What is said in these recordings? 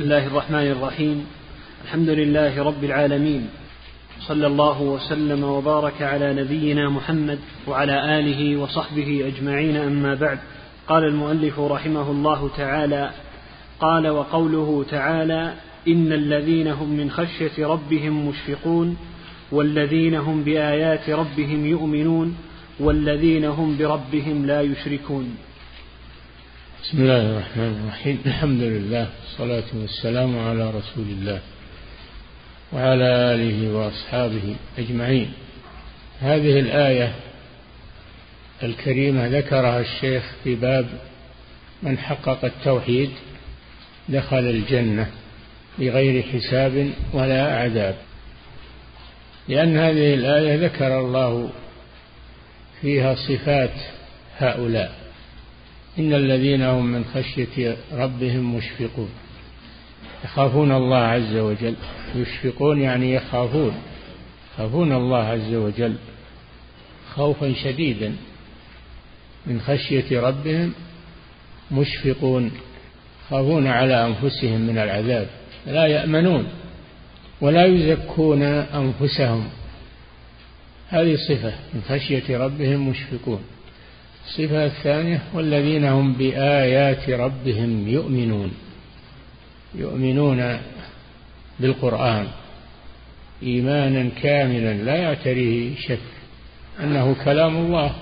بسم الله الرحمن الرحيم. الحمد لله رب العالمين. صلى الله وسلم وبارك على نبينا محمد وعلى آله وصحبه أجمعين. أما بعد قال المؤلف رحمه الله تعالى قال وقوله تعالى إن الذين هم من خشية ربهم مشفقون والذين هم بآيات ربهم يؤمنون والذين هم بربهم لا يشركون. بسم الله الرحمن الرحيم. الحمد لله والصلاة والسلام على رسول الله وعلى آله وأصحابه أجمعين. هذه الآية الكريمة ذكرها الشيخ في باب من حقق التوحيد دخل الجنة بغير حساب ولا عذاب لأن هذه الآية ذكر الله فيها صفات هؤلاء. إن الذين هم من خشية ربهم مشفقون يخافون الله عز وجل. يشفقون يعني يخافون. يخافون الله عز وجل. خوفا شديدا. من خشية ربهم مشفقون. يخافون على أنفسهم من العذاب. لا يأمنون ولا يزكون أنفسهم. هذه صفة. من خشية ربهم مشفقون. الصفة الثانية والذين هم بآيات ربهم يؤمنون يؤمنون بالقرآن إيمانا كاملا لا يعتريه شك أنه كلام الله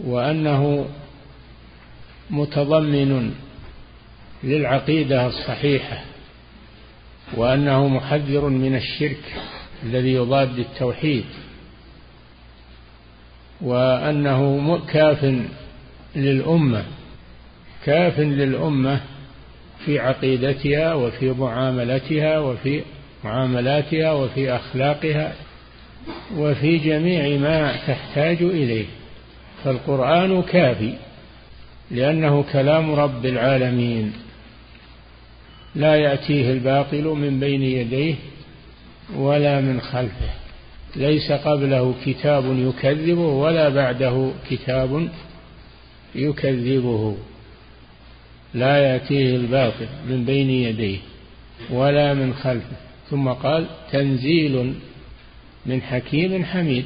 وأنه متضمن للعقيدة الصحيحة وأنه محذر من الشرك الذي يضاد التوحيد. وأنه كاف للأمة كاف للأمة في عقيدتها وفي معاملتها وفي معاملاتها وفي أخلاقها وفي جميع ما تحتاج إليه. فالقرآن كافي لأنه كلام رب العالمين لا يأتيه الباطل من بين يديه ولا من خلفه. ليس قبله كتاب يكذبه ولا بعده كتاب يكذبه. لا يأتيه الباطل من بين يديه ولا من خلفه. ثم قال تنزيل من حكيم حميد.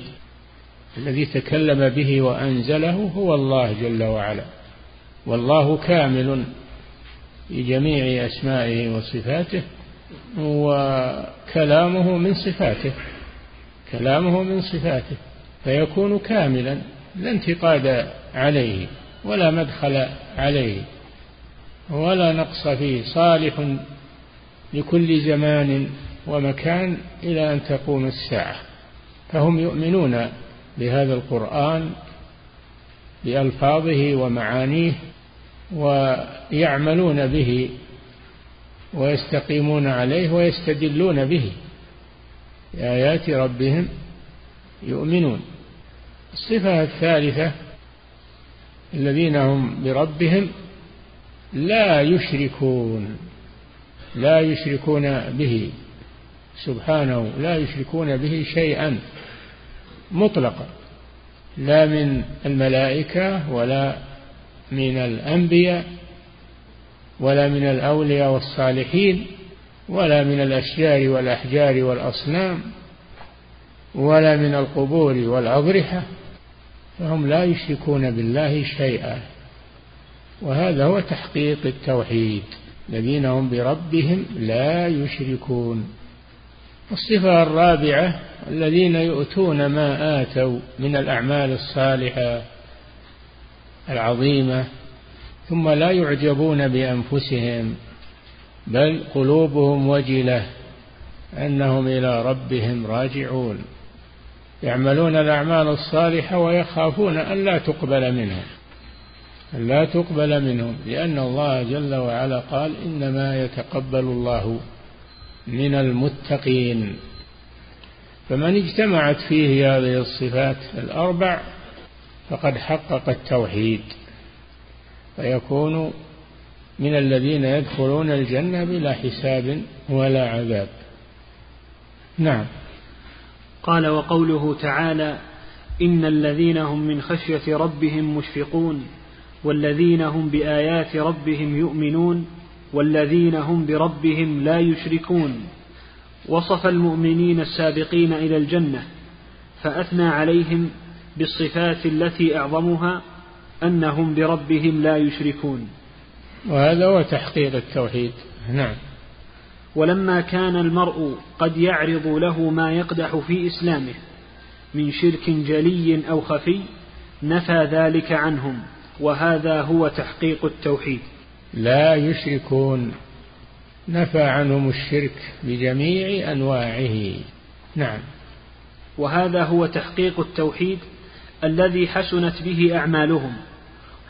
الذي تكلم به وأنزله هو الله جل وعلا. والله كامل في جميع أسمائه وصفاته وكلامه من صفاته. كلامه من صفاته فيكون كاملا لا انتقاد عليه ولا مدخل عليه ولا نقص فيه صالح لكل زمان ومكان إلى أن تقوم الساعة. فهم يؤمنون بهذا القرآن بألفاظه ومعانيه ويعملون به ويستقيمون عليه ويستدلون به. بآيات ربهم يؤمنون. الصفة الثالثة الذين هم بربهم لا يشركون لا يشركون به سبحانه لا يشركون به شيئا مطلقا لا من الملائكة ولا من الأنبياء ولا من الأولياء والصالحين ولا من الأشجار والأحجار والأصنام ولا من القبور والأضرحة فهم لا يشركون بالله شيئا. وهذا هو تحقيق التوحيد الذين هم بربهم لا يشركون. الصفة الرابعة الذين يؤتون ما آتوا من الأعمال الصالحة العظيمة ثم لا يعجبون بأنفسهم. بل قلوبهم وجلة أنهم إلى ربهم راجعون. يعملون الأعمال الصالحة ويخافون أن لا تقبل منهم أن لا تقبل منهم لأن الله جل وعلا قال إنما يتقبل الله من المتقين. فمن اجتمعت فيه هذه الصفات الأربع فقد حقق التوحيد فيكون من الذين يدخلون الجنة بلا حساب ولا عذاب. نعم. قال وقوله تعالى إن الذين هم من خشية ربهم مشفقون والذين هم بآيات ربهم يؤمنون والذين هم بربهم لا يشركون. وصف المؤمنين السابقين إلى الجنة فأثنى عليهم بالصفات التي أعظمها أنهم بربهم لا يشركون. وهذا هو تحقيق التوحيد. نعم. ولما كان المرء قد يعرض له ما يقدح في إسلامه من شرك جلي أو خفي نفى ذلك عنهم وهذا هو تحقيق التوحيد. لا يشركون. نفى عنهم الشرك بجميع أنواعه. نعم. وهذا هو تحقيق التوحيد الذي حسنت به أعمالهم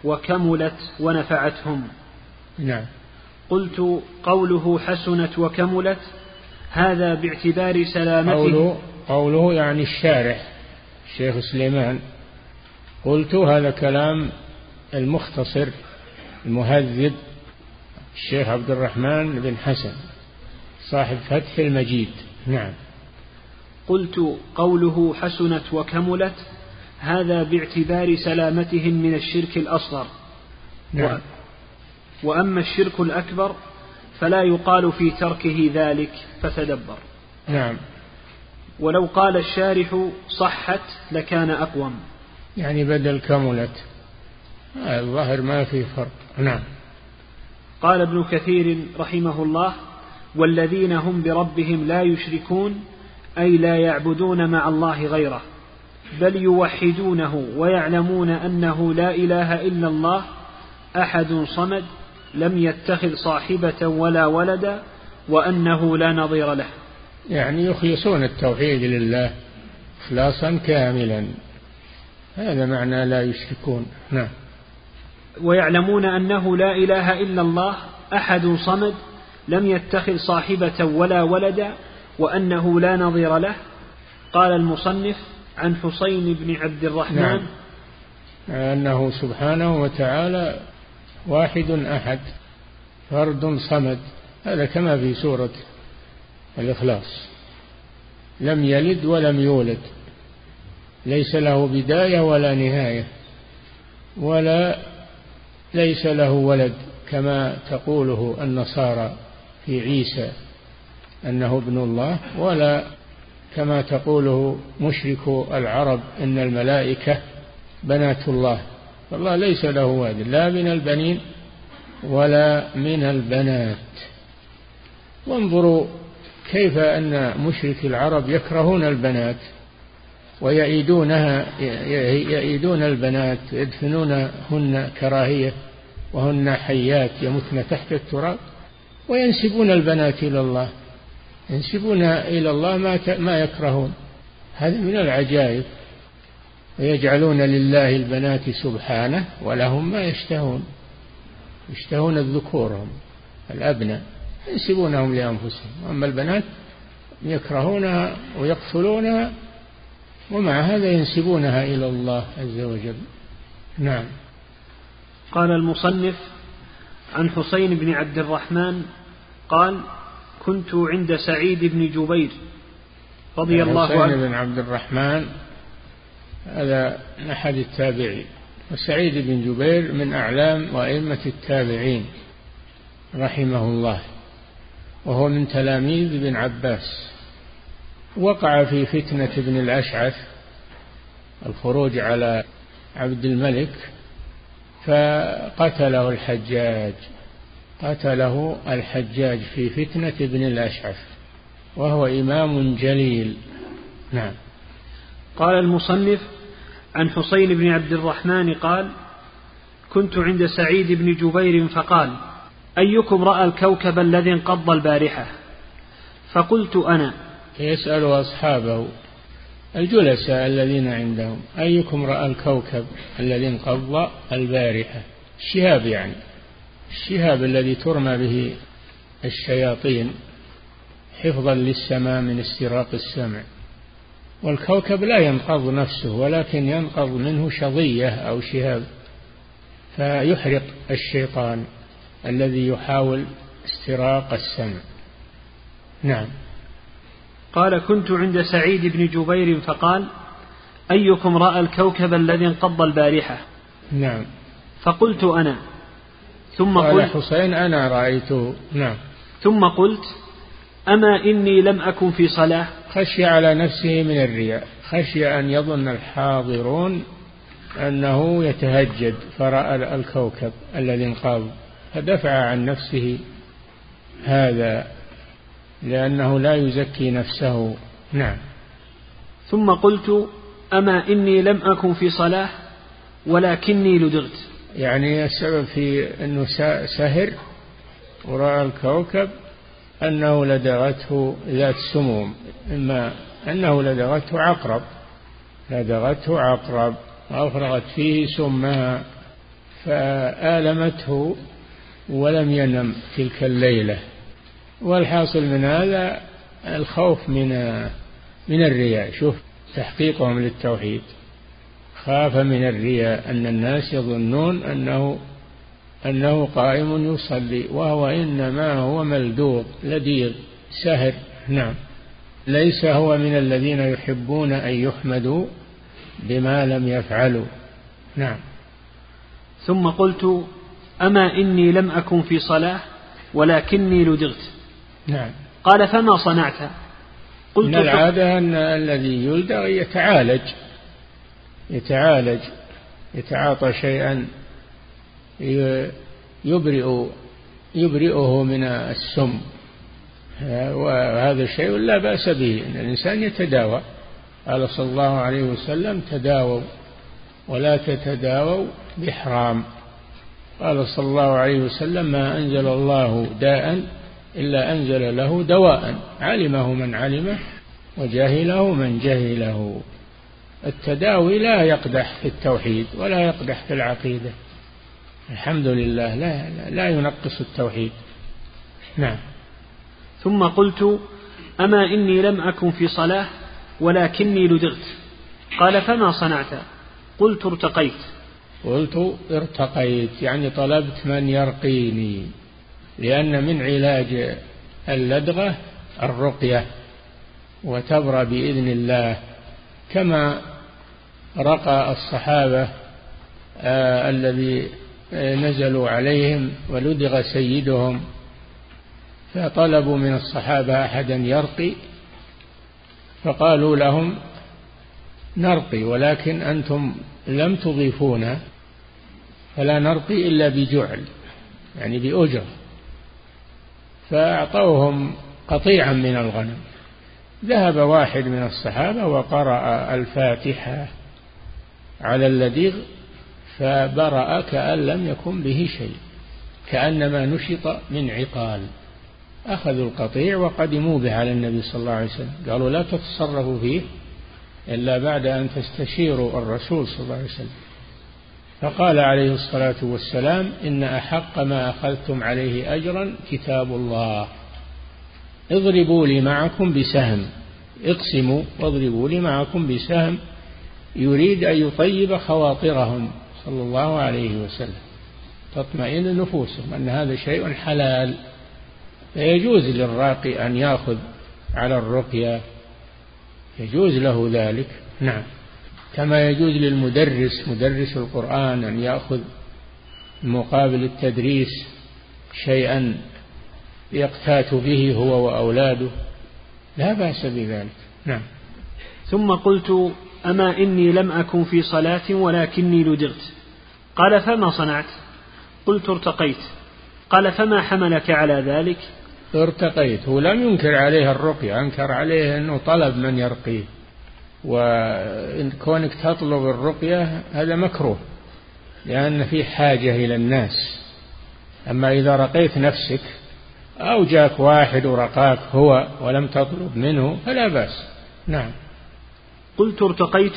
وكملت ونفعتهم. نعم. قلت قوله حسنت وكملت هذا باعتبار سلامته. قوله, قوله يعني الشارح الشيخ سليمان. قلت هذا كلام المختصر المهذب الشيخ عبد الرحمن بن حسن صاحب فتح المجيد. نعم. قلت قوله حسنت وكملت هذا باعتبار سلامتهم من الشرك الأصغر. نعم. وأما الشرك الأكبر فلا يقال في تركه ذلك فتدبر. نعم. ولو قال الشارح صحت لكان أقوم. يعني بدل كملت. الظاهر ما في فرق. نعم. قال ابن كثير رحمه الله والذين هم بربهم لا يشركون أي لا يعبدون مع الله غيره بل يوحدونه ويعلمون أنه لا إله إلا الله أحد صمد لم يتخذ صاحبة ولا ولدا وأنه لا نظير له. يعني يخلصون التوحيد لله إخلاصا كاملا. هذا معنى لا يشركون. نعم. ويعلمون أنه لا إله إلا الله أحد صمد لم يتخذ صاحبة ولا ولدا وأنه لا نظير له. قال المصنف عن حسين بن عبد الرحمن نعم. أنه سبحانه وتعالى واحد أحد فرد صمد هذا كما في سورة الإخلاص. لم يلد ولم يولد ليس له بداية ولا نهاية ولا ليس له ولد كما تقوله النصارى في عيسى أنه ابن الله ولا كما تقوله مشرك العرب إن الملائكة بنات الله. فالله ليس له ولد لا من البنين ولا من البنات. وانظروا كيف أن مشرك العرب يكرهون البنات ويعيدونها يعيدون البنات يدفنونهن كراهية وهن حيات يمتن تحت التراب وينسبون البنات إلى الله. ينسبون إلى الله ما ما يكرهون. هذا من العجائب. ويجعلون لله البنات سبحانه ولهم ما يشتهون. يشتهون الذكور هم الأبناء ينسبونهم لأنفسهم. أما البنات يكرهونها ويقتلونها ومع هذا ينسبونها إلى الله عز وجل. نعم. قال المصنف عن حسين بن عبد الرحمن قال كنت عند سعيد بن جبير رضي الله عنه. حسين بن عبد الرحمن هذا أحد التابعين. وسعيد بن جبير من أعلام وأئمة التابعين رحمه الله وهو من تلاميذ ابن عباس. وقع في فتنة ابن الأشعث الخروج على عبد الملك فقتله الحجاج قتله الحجاج في فتنة ابن الأشعث وهو إمام جليل. نعم. قال المصنف عن حسين بن عبد الرحمن قال كنت عند سعيد بن جبير فقال أيكم رأى الكوكب الذي انقض البارحة؟ فقلت أنا يسأل أصحابه الجلساء الذين عندهم أيكم رأى الكوكب الذي انقض البارحة؟ الشهاب يعني. الشهاب الذي ترمى به الشياطين حفظا للسماء من استراق السمع. والكوكب لا ينقض نفسه ولكن ينقض منه شظية أو شهاب فيحرق الشيطان الذي يحاول استراق السمع. نعم. قال كنت عند سعيد بن جبير فقال أيكم رأى الكوكب الذي انقض البارحة؟ نعم. فقلت أنا. ثم قال قلت حسين أنا رأيته. نعم. ثم قلت أما إني لم أكن في صلاة؟ خشي على نفسه من الرياء خشي أن يظن الحاضرون أنه يتهجد فرأى الكوكب الذي انقض فدفع عن نفسه هذا لأنه لا يزكي نفسه. نعم. ثم قلت أما إني لم أكن في صلاة ولكني لدغت. يعني السبب في أنه سهر ورأى الكوكب أنه لدغته ذات سموم إما أنه لدغته عقرب. لدغته عقرب وأفرغت فيه سمها فآلمته ولم ينم تلك الليلة. والحاصل من هذا الخوف من من الرياء. شوف تحقيقهم للتوحيد. خاف من الرياء أن الناس يظنون أنه أنه قائم يصلي وهو إنما هو ملدوغ لديغ سهر نعم. ليس هو من الذين يحبون أن يحمدوا بما لم يفعلوا. نعم. ثم قلت أما إني لم أكن في صلاة ولكني لدغت. نعم. قال فما صنعت؟ قلت من العادة أن الذي يلدغ يتعالج. يتعالج. يتعاطى شيئا. يبرئ يبرئه من السم. وهذا شيء لا بأس به أن الإنسان يتداوى. قال صلى الله عليه وسلم تداووا ولا تتداووا بحرام قال صلى الله عليه وسلم ما أنزل الله داء إلا أنزل له دواء علمه من علمه وجهله من جهله التداوي لا يقدح في التوحيد ولا يقدح في العقيدة. الحمد لله لا, لا, لا ينقص التوحيد. نعم. ثم قلت أما إني لم أكن في صلاة ولكني لدغت. قال فما صنعت؟ قلت ارتقيت. قلت ارتقيت يعني طلبت من يرقيني لأن من علاج اللدغة الرقية وتبرى بإذن الله. كما رقى الصحابة آه الذي نزلوا عليهم ولدغ سيدهم فطلبوا من الصحابة أحدا يرقي فقالوا لهم نرقي ولكن أنتم لم تضيفونا فلا نرقي إلا بجعل يعني بأجر فأعطوهم قطيعا من الغنم. ذهب واحد من الصحابة وقرأ الفاتحة على اللذيذ فبرأ كأن لم يكن به شيء كأنما نشط من عقال. أخذوا القطيع وقدموا به على النبي صلى الله عليه وسلم. قالوا لا تتصرفوا فيه إلا بعد أن تستشيروا الرسول صلى الله عليه وسلم. فقال عليه الصلاة والسلام إن أحق ما أخذتم عليه أجرا كتاب الله. اضربوا لي معكم بسهم. اقسموا واضربوا لي معكم بسهم. يريد أن يطيب خواطرهم. صلى الله عليه وسلم تطمئن نفوسهم أن هذا شيء حلال. فيجوز للراقي أن يأخذ على الرقية يجوز له ذلك. نعم. كما يجوز للمدرس مدرس القرآن أن يأخذ مقابل التدريس شيئا يقتات به هو وأولاده. لا بأس بذلك. نعم. ثم قلت أما إني لم أكن في صلاة ولكني لدغت قال فما صنعت؟ قلت ارتقيت. قال فما حملك على ذلك؟ ارتقيت. هو لم ينكر عليه الرقية أنكر عليه أنه طلب من يرقيه. وكونك تطلب الرقية هذا مكروه لأن في حاجة إلى الناس. أما إذا رقيت نفسك أو جاك واحد ورقاك هو ولم تطلب منه فلا بأس. نعم. قلت ارتقيت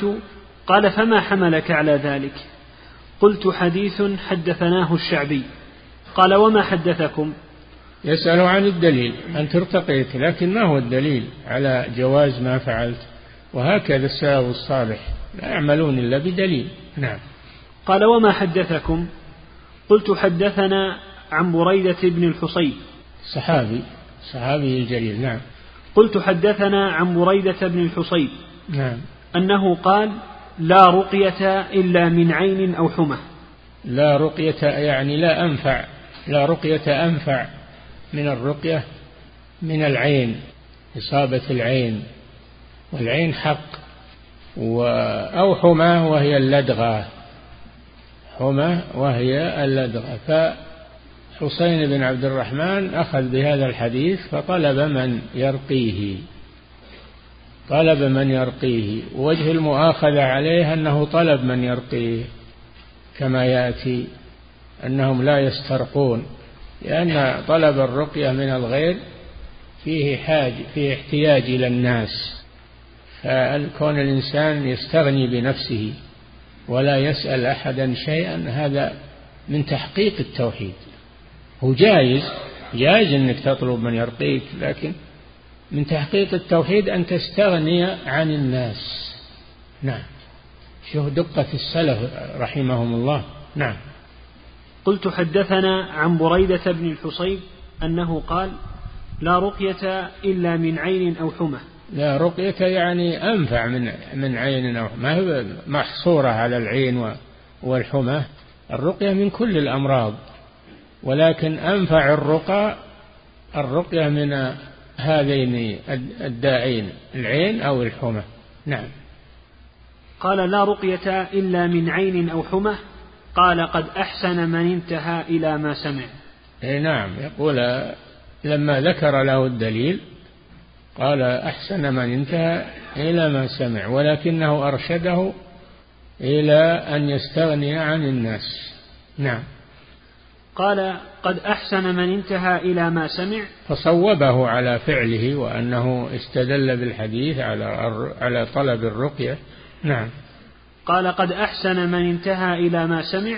قال فما حملك على ذلك؟ قلت حديث حدثناه الشعبي قال وما حدثكم؟ يسأل عن الدليل أنت ارتقيت لكن ما هو الدليل على جواز ما فعلت؟ وهكذا السلف الصالح لا يعملون إلا بدليل. نعم. قال وما حدثكم؟ قلت حدثنا عن بريدة بن الحصيب صحابي صحابي الجليل نعم. قلت حدثنا عن بريدة بن الحصيب نعم. أنه قال لا رقية إلا من عين أو حمى. لا رقية يعني لا أنفع لا رقية أنفع من الرقية من العين إصابة العين والعين حق أو حمى وهي اللدغة حمى وهي اللدغة. فحسين بن عبد الرحمن أخذ بهذا الحديث فطلب من يرقيه. طلب من يرقيه. وجه المؤاخذة عليه أنه طلب من يرقيه كما يأتي أنهم لا يسترقون لأن طلب الرقية من الغير فيه حاج فيه احتياج إلى الناس. فكون الإنسان يستغني بنفسه ولا يسأل أحدا شيئا هذا من تحقيق التوحيد. هو جائز جائز أنك تطلب من يرقيك لكن من تحقيق التوحيد أن تستغني عن الناس. نعم. شوف دقة السلف رحمهم الله. نعم. قلت حدثنا عن بريدة بن الحصيب أنه قال لا رقية إلا من عين أو حمى. لا رقية يعني أنفع من من عين أو ما هي محصورة على العين والحمى. الرقية من كل الأمراض. ولكن أنفع الرقى الرقية من هذين الداعين العين أو الحمى. نعم. قال لا رقية إلا من عين أو حمى. قال قد أحسن من انتهى إلى ما سمع. أي نعم. يقول لما ذكر له الدليل قال أحسن من انتهى إلى ما سمع ولكنه أرشده إلى أن يستغني عن الناس. نعم. قال قد أحسن من انتهى إلى ما سمع. فصوبه على فعله وأنه استدل بالحديث على على طلب الرقية. نعم. قال قد أحسن من انتهى إلى ما سمع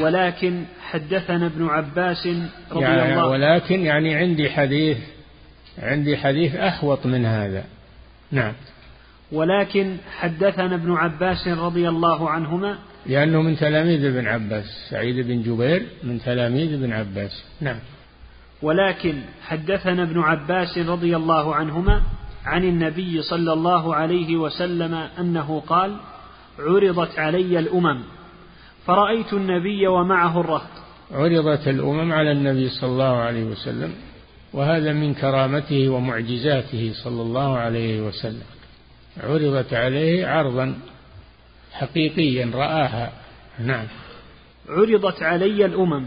ولكن حدثنا ابن عباس رضي يعني الله ولكن يعني عندي حديث عندي حديث أحوط من هذا. نعم. ولكن حدثنا ابن عباس رضي الله عنهما لأنه من تلاميذ ابن عباس سعيد بن جبير من تلاميذ ابن عباس. نعم. ولكن حدثنا ابن عباس رضي الله عنهما عن النبي صلى الله عليه وسلم أنه قال عرضت علي الأمم فرأيت النبي ومعه الرهط. عرضت الأمم على النبي صلى الله عليه وسلم وهذا من كرامته ومعجزاته صلى الله عليه وسلم. عرضت عليه عرضا. حقيقيا رآها. نعم. عرضت علي الأمم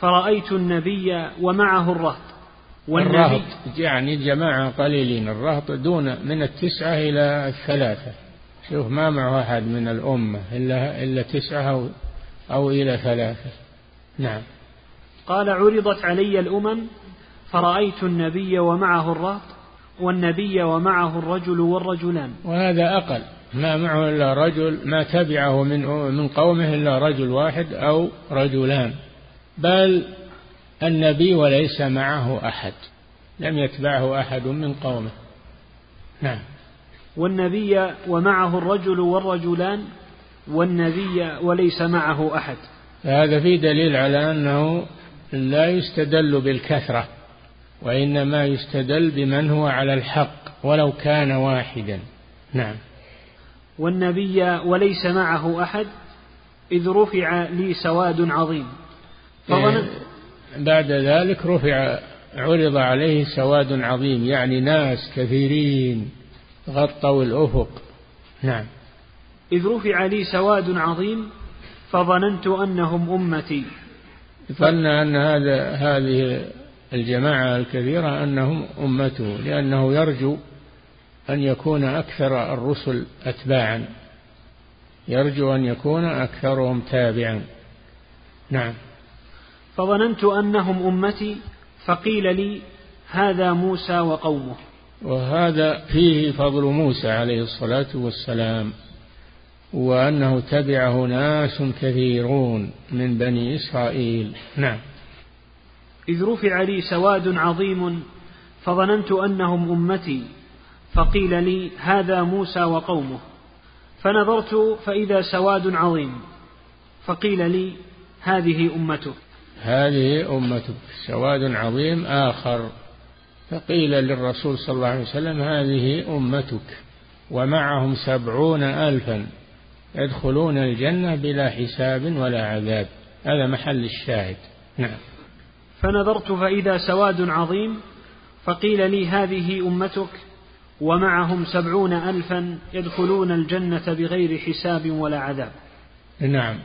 فرأيت النبي ومعه الرهط. والنبي الرهط يعني جماعة قليلين الرهط دون من التسعة إلى الثلاثة. شوف ما معه أحد من الأمة إلا إلا تسعة أو, أو إلى ثلاثة. نعم. قال عرضت علي الأمم فرأيت النبي ومعه الرهط والنبي ومعه الرجل والرجلان. وهذا أقل. ما معه إلا رجل ما تبعه من من قومه إلا رجل واحد أو رجلان. بل النبي وليس معه أحد لم يتبعه أحد من قومه. نعم. والنبي ومعه الرجل والرجلان والنبي وليس معه أحد. هذا في دليل على أنه لا يستدل بالكثرة وإنما يستدل بمن هو على الحق ولو كان واحدا. نعم. والنبي وليس معه أحد إذ رفع لي سواد عظيم. فظننت إيه، بعد ذلك رفع عرض عليه سواد عظيم يعني ناس كثيرين غطوا الأفق. نعم. إذ رفع لي سواد عظيم فظننت أنهم أمتي. ظن أن هذا هذه الجماعة الكثيرة أنهم أمته لأنه يرجو أن يكون أكثر الرسل أتباعا. يرجو أن يكون أكثرهم تابعا. نعم. فظننت أنهم أمتي فقيل لي هذا موسى وقومه. وهذا فيه فضل موسى عليه الصلاة والسلام وأنه تبعه ناس كثيرون من بني إسرائيل. نعم. إذ رفع لي سواد عظيم فظننت أنهم أمتي فقيل لي هذا موسى وقومه. فنظرت فإذا سواد عظيم. فقيل لي هذه أمته هذه أمتك. سواد عظيم آخر. فقيل للرسول صلى الله عليه وسلم هذه أمتك. ومعهم سبعون ألفا. يدخلون الجنة بلا حساب ولا عذاب. هذا محل الشاهد. نعم. فنظرت فإذا سواد عظيم. فقيل لي هذه أمتك. ومعهم سبعون ألفا يدخلون الجنة بغير حساب ولا عذاب. نعم.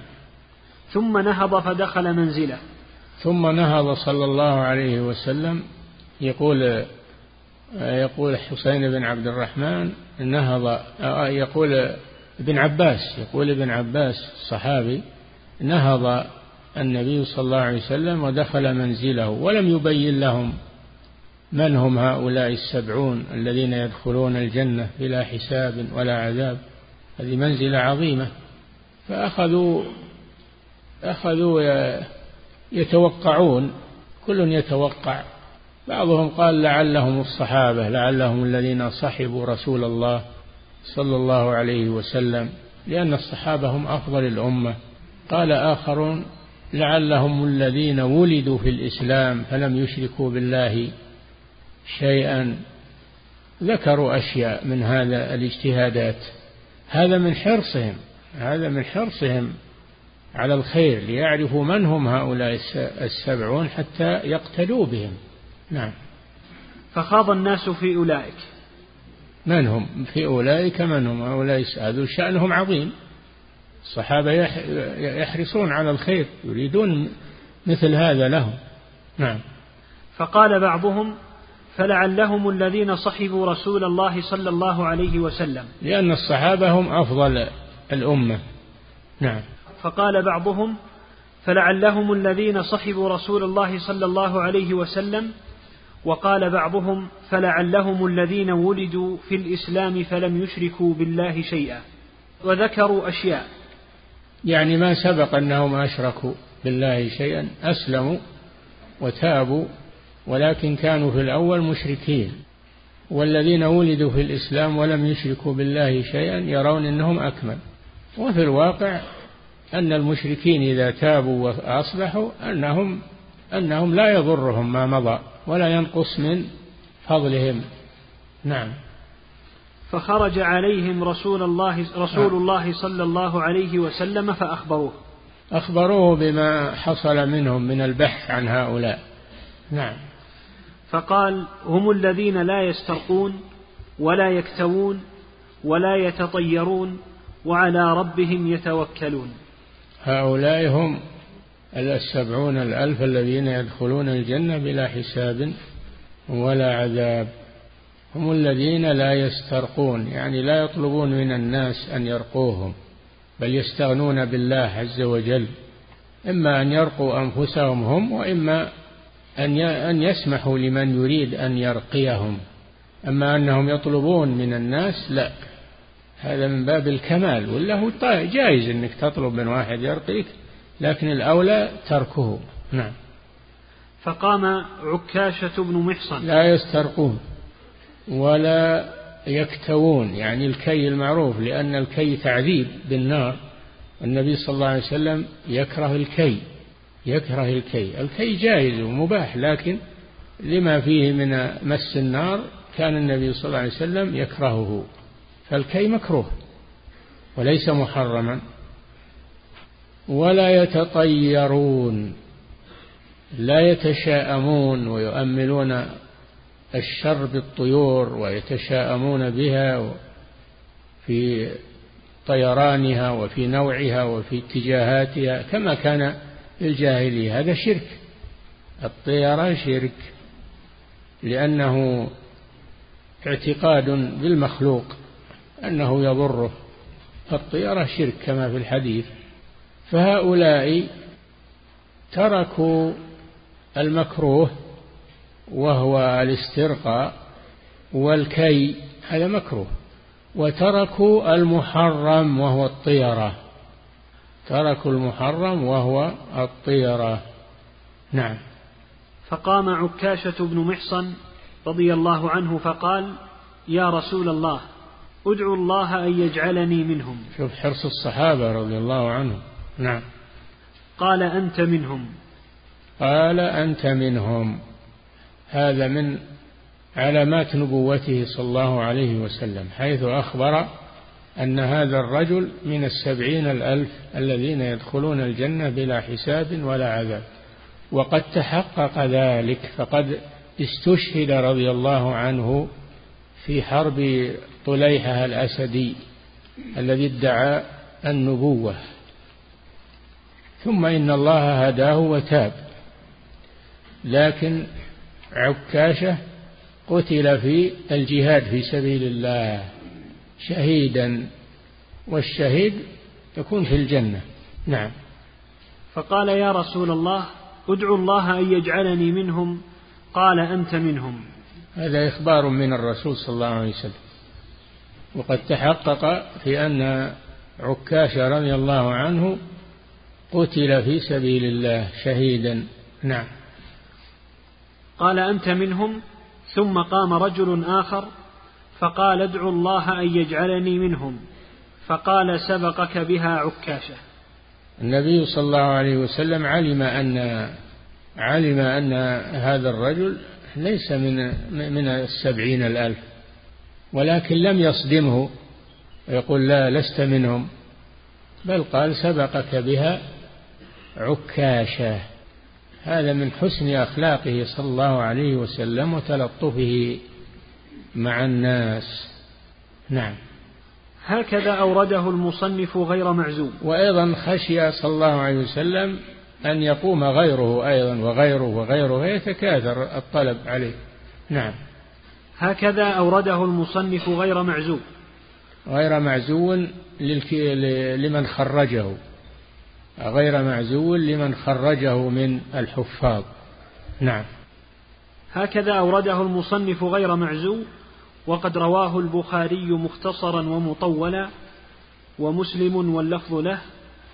ثم نهض فدخل منزله. ثم نهض صلى الله عليه وسلم. يقول يقول حسين بن عبد الرحمن نهض يقول ابن عباس يقول ابن عباس الصحابي نهض النبي صلى الله عليه وسلم ودخل منزله ولم يبين لهم من هم هؤلاء السبعون الذين يدخلون الجنة بلا حساب ولا عذاب؟ هذه منزلة عظيمة. فأخذوا أخذوا يتوقعون كل يتوقع. بعضهم قال لعلهم الصحابة لعلهم الذين صحبوا رسول الله صلى الله عليه وسلم لأن الصحابة هم أفضل الأمة. قال آخرون لعلهم الذين ولدوا في الإسلام فلم يشركوا بالله شيئا ذكروا أشياء من هذا الاجتهادات. هذا من حرصهم هذا من حرصهم على الخير ليعرفوا من هم هؤلاء السبعون حتى يقتدوا بهم. نعم. فخاض الناس في أولئك. من هم؟ في أولئك من هم؟ هؤلاء هذول شأنهم عظيم. الصحابة يحرصون على الخير يريدون مثل هذا لهم. نعم. فقال بعضهم فلعلهم الذين صحبوا رسول الله صلى الله عليه وسلم. لأن الصحابة هم أفضل الأمة. نعم. فقال بعضهم فلعلهم الذين صحبوا رسول الله صلى الله عليه وسلم وقال بعضهم فلعلهم الذين ولدوا في الإسلام فلم يشركوا بالله شيئا. وذكروا أشياء. يعني ما سبق أنهم أشركوا بالله شيئا أسلموا وتابوا ولكن كانوا في الأول مشركين. والذين ولدوا في الإسلام ولم يشركوا بالله شيئا يرون أنهم أكمل. وفي الواقع أن المشركين إذا تابوا وأصلحوا أنهم أنهم لا يضرهم ما مضى ولا ينقص من فضلهم. نعم. فخرج عليهم رسول الله رسول الله صلى الله عليه وسلم فأخبروه. أخبروه بما حصل منهم من البحث عن هؤلاء. نعم. فقال هم الذين لا يسترقون ولا يكتوون ولا يتطيرون وعلى ربهم يتوكلون. هؤلاء هم السبعون الألف الذين يدخلون الجنة بلا حساب ولا عذاب. هم الذين لا يسترقون يعني لا يطلبون من الناس أن يرقوهم بل يستغنون بالله عز وجل. إما أن يرقوا أنفسهم هم وإما أن يسمحوا لمن يريد أن يرقيهم. أما أنهم يطلبون من الناس لا. هذا من باب الكمال. ولا هو جائز أنك تطلب من واحد يرقيك لكن الأولى تركه. نعم. فقام عكاشة بن محصن. لا يسترقون ولا يكتوون يعني الكي المعروف لأن الكي تعذيب بالنار. النبي صلى الله عليه وسلم يكره الكي. يكره الكي. الكي جائز ومباح لكن لما فيه من مس النار كان النبي صلى الله عليه وسلم يكرهه. فالكي مكروه وليس محرما. ولا يتطيرون لا يتشاءمون ويؤملون الشر بالطيور ويتشاءمون بها في طيرانها وفي نوعها وفي اتجاهاتها كما كان الجاهلية هذا شرك. الطيران شرك. لأنه اعتقاد بالمخلوق أنه يضره. فالطيرة شرك كما في الحديث. فهؤلاء تركوا المكروه وهو الاسترقاء والكي هذا مكروه. وتركوا المحرم وهو الطيرة. تركوا المحرم وهو الطيرة. نعم. فقام عكاشة بن محصن رضي الله عنه فقال يا رسول الله ادعو الله أن يجعلني منهم. شوف حرص الصحابة رضي الله عنهم. نعم. قال أنت منهم. قال أنت منهم. هذا من علامات نبوته صلى الله عليه وسلم حيث أخبر أن هذا الرجل من السبعين الألف الذين يدخلون الجنة بلا حساب ولا عذاب. وقد تحقق ذلك فقد استشهد رضي الله عنه في حرب طليحة الأسدي الذي ادعى النبوة. ثم إن الله هداه وتاب. لكن عكاشة قتل في الجهاد في سبيل الله. شهيدا والشهيد يكون في الجنة. نعم. فقال يا رسول الله ادعو الله أن يجعلني منهم قال أنت منهم. هذا إخبار من الرسول صلى الله عليه وسلم. وقد تحقق في أن عكاشة رضي الله عنه قتل في سبيل الله شهيدا. نعم. قال أنت منهم ثم قام رجل آخر فقال ادعو الله أن يجعلني منهم. فقال سبقك بها عكاشة. النبي صلى الله عليه وسلم علم أن علم أن هذا الرجل ليس من من السبعين الألف ولكن لم يصدمه ويقول لا لست منهم بل قال سبقك بها عكاشة. هذا من حسن أخلاقه صلى الله عليه وسلم وتلطفه. مع الناس. نعم. هكذا أورده المصنف غير معزوم. وأيضا خشي صلى الله عليه وسلم أن يقوم غيره أيضا وغيره وغيره يتكاثر الطلب عليه. نعم. هكذا أورده المصنف غير معزو غير معزو لمن خرجه. غير معزو لمن خرجه من الحفاظ. نعم. هكذا أورده المصنف غير معزو وقد رواه البخاري مختصرا ومطولا ومسلم واللفظ له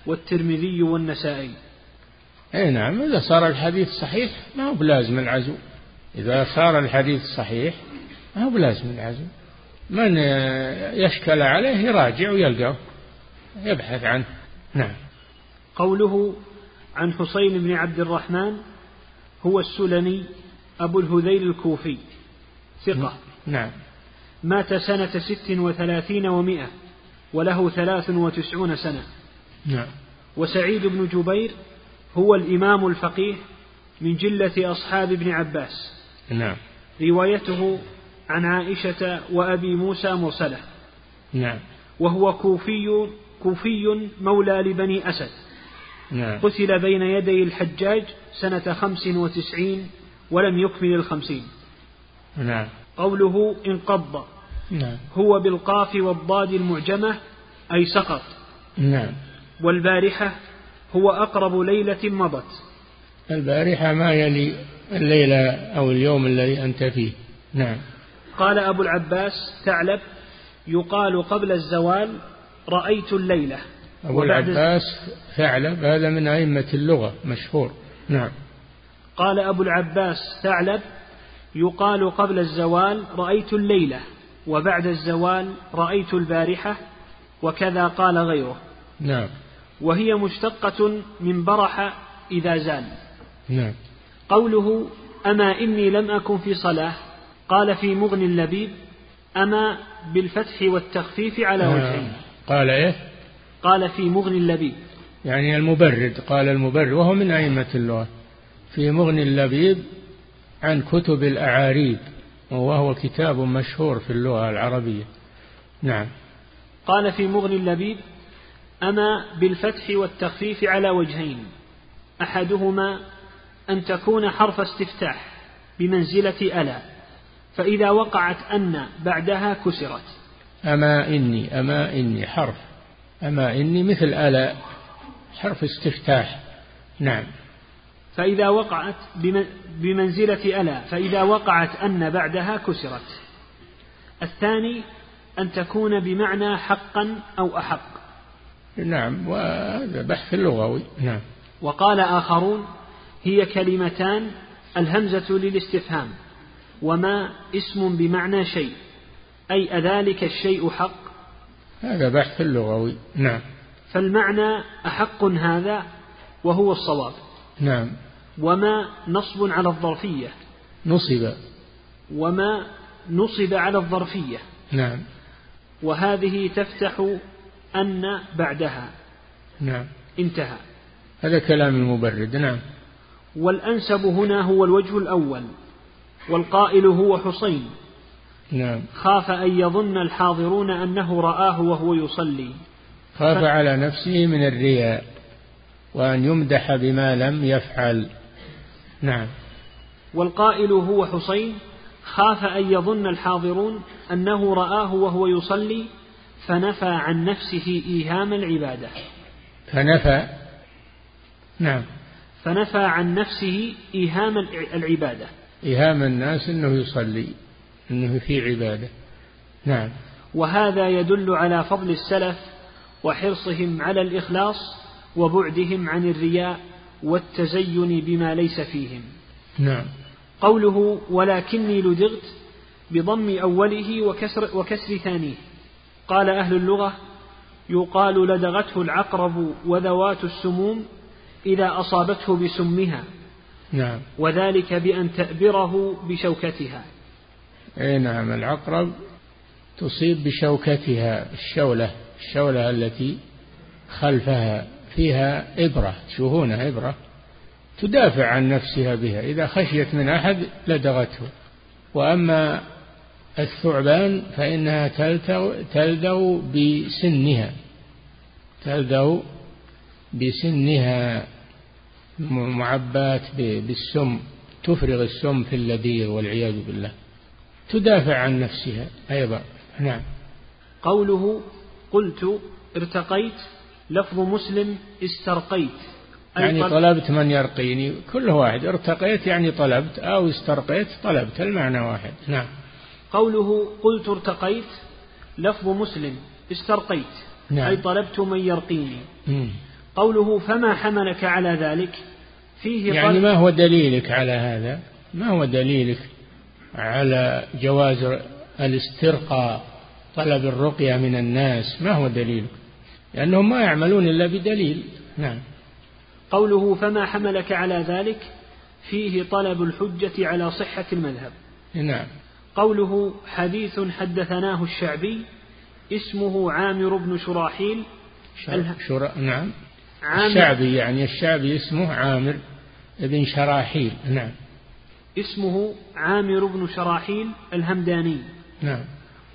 والترمذي والنسائي. أي نعم إذا صار الحديث صحيح ما هو بلازم العزو. إذا صار الحديث صحيح ما هو بلازم العزو. من يشكل عليه يراجع ويلقاه يبحث عنه. نعم. قوله عن حسين بن عبد الرحمن هو السلمي أبو الهذيل الكوفي ثقة. نعم. مات سنة ست وثلاثين ومائة وله ثلاث وتسعون سنة. نعم. وسعيد بن جبير هو الإمام الفقيه من جلة أصحاب ابن عباس. نعم. روايته عن عائشة وأبي موسى مرسلة. نعم. وهو كوفي كوفي مولى لبني أسد. نعم. قتل بين يدي الحجاج سنة خمس وتسعين ولم يكمل الخمسين. نعم. قوله انقض نعم. هو بالقاف والضاد المعجمة أي سقط. نعم. والبارحة هو أقرب ليلة مضت. البارحة ما يلي الليلة أو اليوم الذي أنت فيه. نعم. قال أبو العباس ثعلب يقال قبل الزوال رأيت الليلة. أبو العباس ثعلب هذا من أئمة اللغة مشهور. نعم. قال أبو العباس ثعلب يقال قبل الزوال رأيت الليلة وبعد الزوال رأيت البارحة وكذا قال غيره. نعم. وهي مشتقة من برح إذا زال. نعم. قوله أما إني لم أكن في صلاة قال في مغني اللبيب أما بالفتح والتخفيف على آه. وجهين. قال إيه؟ قال في مغني اللبيب. يعني المبرد قال المبرد وهو من أئمة اللغة. في مغني اللبيب عن كتب الأعاريب وهو كتاب مشهور في اللغة العربية. نعم. قال في مغني اللبيب أما بالفتح والتخفيف على وجهين أحدهما أن تكون حرف استفتاح بمنزلة ألا فإذا وقعت أن بعدها كسرت. أما إني أما إني حرف. أما إني مثل ألا حرف استفتاح. نعم. فإذا وقعت بمنزلة ألا فإذا وقعت أن بعدها كسرت. الثاني أن تكون بمعنى حقا أو أحق. نعم وهذا بحث لغوي. نعم. وقال آخرون هي كلمتان الهمزة للاستفهام وما اسم بمعنى شيء أي أذلك الشيء حق؟ هذا بحث لغوي. نعم. فالمعنى أحق هذا وهو الصواب. نعم. وما نصب على الظرفية. نصب. وما نصب على الظرفية. نعم. وهذه تفتح أن بعدها نعم. انتهى. هذا كلام المبرد. نعم. والأنسب هنا هو الوجه الأول والقائل هو حسين. نعم. خاف أن يظن الحاضرون أنه رآه وهو يصلي. خاف ف... على نفسه من الرياء وأن يمدح بما لم يفعل. نعم. والقائل هو حسين خاف أن يظن الحاضرون أنه رآه وهو يصلي فنفى عن نفسه إيهام العبادة. فنفى. نعم. فنفى عن نفسه إيهام العبادة. إيهام الناس أنه يصلي أنه في عبادة. نعم. وهذا يدل على فضل السلف وحرصهم على الإخلاص وبعدهم عن الرياء والتزين بما ليس فيهم. نعم. قوله ولكني لدغت بضم أوله وكسر, وكسر ثانية. قال أهل اللغة يقال لدغته العقرب وذوات السموم إذا أصابته بسمها. نعم. وذلك بأن تأبره بشوكتها. أي نعم العقرب تصيب بشوكتها الشولة الشولة التي خلفها. فيها إبرة تشوفونها إبرة تدافع عن نفسها بها. إذا خشيت من أحد لدغته. وأما الثعبان فإنها تلدغ بسنها. تلدغ بسنها. معبات بالسم تفرغ السم في اللذيذ والعياذ بالله. تدافع عن نفسها أيضا. نعم. قوله قلت ارتقيت لفظ مسلم استرقيت. يعني طلبت من يرقيني كل واحد ارتقيت يعني طلبت أو استرقيت طلبت المعنى واحد. نعم. قوله قلت ارتقيت لفظ مسلم استرقيت. نعم. أي طلبت من يرقيني. مم. قوله فما حملك على ذلك؟ فيه يعني ما هو دليلك على هذا؟ ما هو دليلك على جواز الاسترقاء طلب الرقية من الناس؟ ما هو دليلك؟ لأنهم ما يعملون إلا بدليل. نعم. قوله فما حملك على ذلك؟ فيه طلب الحجة على صحة المذهب. نعم. قوله حديث حدثناه الشعبي اسمه عامر بن شراحيل. شر... نعم. عامر الشعبي يعني الشعبي اسمه عامر بن شراحيل. نعم. اسمه عامر بن شراحيل الهمداني. نعم.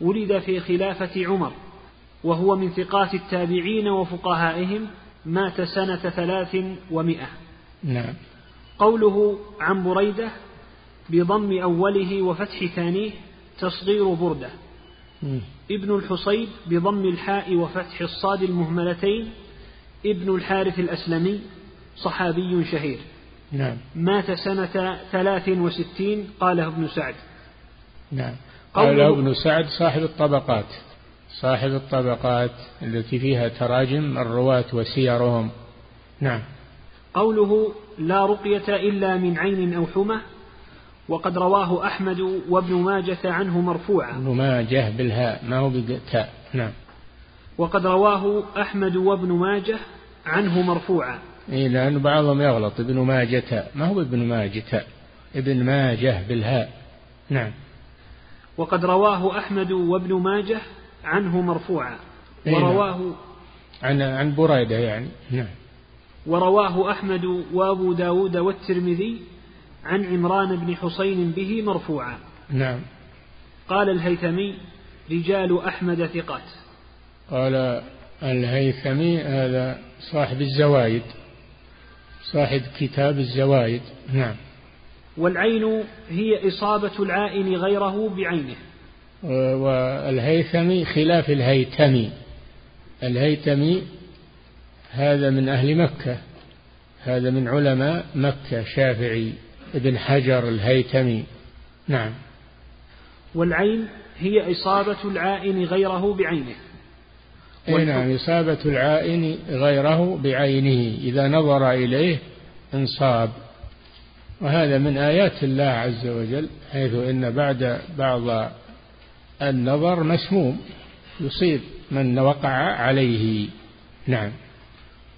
ولد في خلافة عمر. وهو من ثقات التابعين وفقهائهم مات سنة ثلاث ومائة نعم. قوله عن بريدة بضم أوله وفتح ثانية تصغير بردة. م. ابن الحصيب بضم الحاء وفتح الصاد المهملتين. ابن الحارث الأسلمي صحابي شهير. نعم. مات سنة ثلاث وستين قاله ابن سعد. نعم. قاله ابن سعد صاحب الطبقات. صاحب الطبقات التي فيها تراجم الرواة وسيرهم. نعم. قوله لا رقية إلا من عين أو حمى وقد رواه أحمد وابن ماجة عنه مرفوعا. ابن ماجة بالهاء ما هو بالتاء. نعم. وقد رواه أحمد وابن ماجة عنه مرفوعا. إيه لأن بعضهم يغلط. ابن ماجة ما هو ابن ماجة؟ ابن ماجة بالهاء. نعم. وقد رواه أحمد وابن ماجة عنه مرفوعا. نعم. ورواه عن عن بريدة يعني. نعم. ورواه أحمد وأبو داود والترمذي عن عمران بن حسين به مرفوعا. نعم. قال الهيثمي رجال أحمد ثقات. قال الهيثمي هذا صاحب الزوايد. صاحب كتاب الزوايد. نعم. والعين هي إصابة العائن غيره بعينه. والهيثمي خلاف الهيتمي الهيتمي هذا من أهل مكة هذا من علماء مكة شافعي ابن حجر الهيتمي نعم. والعين هي إصابة العائن غيره بعينه. أي نعم إصابة العائن غيره بعينه. إذا نظر إليه انصاب. وهذا من آيات الله عز وجل حيث إن بعد بعض النظر مسموم يصيب من وقع عليه. نعم.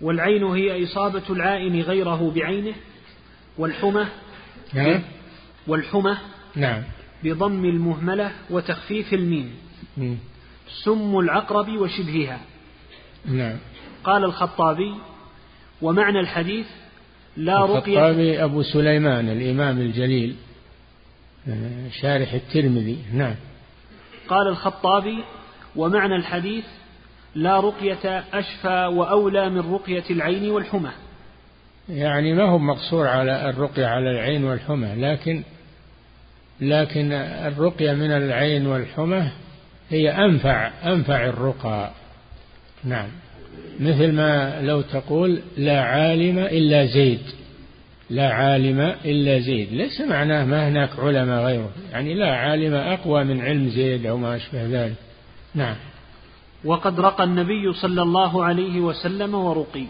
والعين هي إصابة العائن غيره بعينه والحمى نعم. والحمى نعم. بضم المهملة وتخفيف الميم. سم العقرب وشبهها. نعم. قال الخطابي ومعنى الحديث لا رقية. الخطابي أبو سليمان الإمام الجليل شارح الترمذي. نعم. قال الخطابي ومعنى الحديث لا رقية أشفى وأولى من رقية العين والحمى. يعني ما هو مقصور على الرقية على العين والحمى لكن لكن الرقية من العين والحمى هي أنفع أنفع الرقى. نعم. مثل ما لو تقول لا عالم إلا زيد. لا عالم إلا زيد. ليس معناه ما هناك علماء غيره. يعني لا عالم أقوى من علم زيد أو ما أشبه ذلك. نعم. وقد رقى النبي صلى الله عليه وسلم ورقي.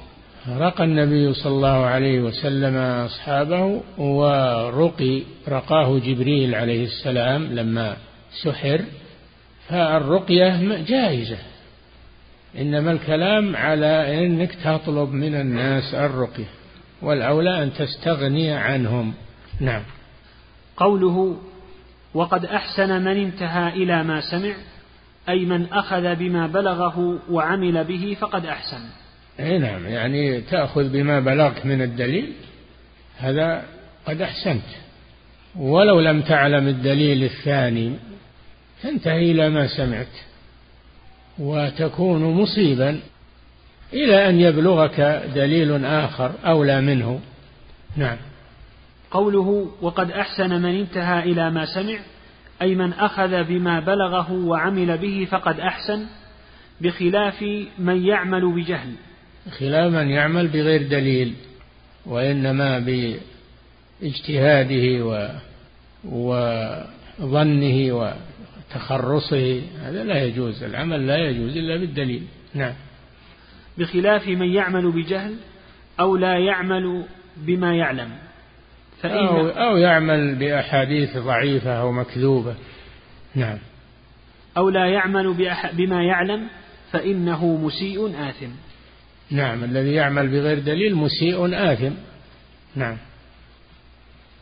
رقى النبي صلى الله عليه وسلم أصحابه ورقي. رقاه جبريل عليه السلام لما سحر. فالرقية جائزة. إنما الكلام على أنك تطلب من الناس الرقية. والأولى أن تستغني عنهم. نعم. قوله وقد أحسن من انتهى إلى ما سمع أي من أخذ بما بلغه وعمل به فقد أحسن. أي نعم يعني تأخذ بما بلغت من الدليل هذا قد أحسنت. ولو لم تعلم الدليل الثاني تنتهي إلى ما سمعت وتكون مصيبا. إلى أن يبلغك دليل آخر أولى منه. نعم. قوله وقد أحسن من انتهى إلى ما سمع أي من أخذ بما بلغه وعمل به فقد أحسن بخلاف من يعمل بجهل. خلاف من يعمل بغير دليل وإنما باجتهاده و وظنه وتخرصه هذا لا يجوز العمل لا يجوز إلا بالدليل. نعم. بخلاف من يعمل بجهل أو لا يعمل بما يعلم. فإن أو, أو يعمل بأحاديث ضعيفة أو مكذوبة. نعم. أو لا يعمل بما يعلم فإنه مسيء آثم. نعم. الذي يعمل بغير دليل مسيء آثم. نعم.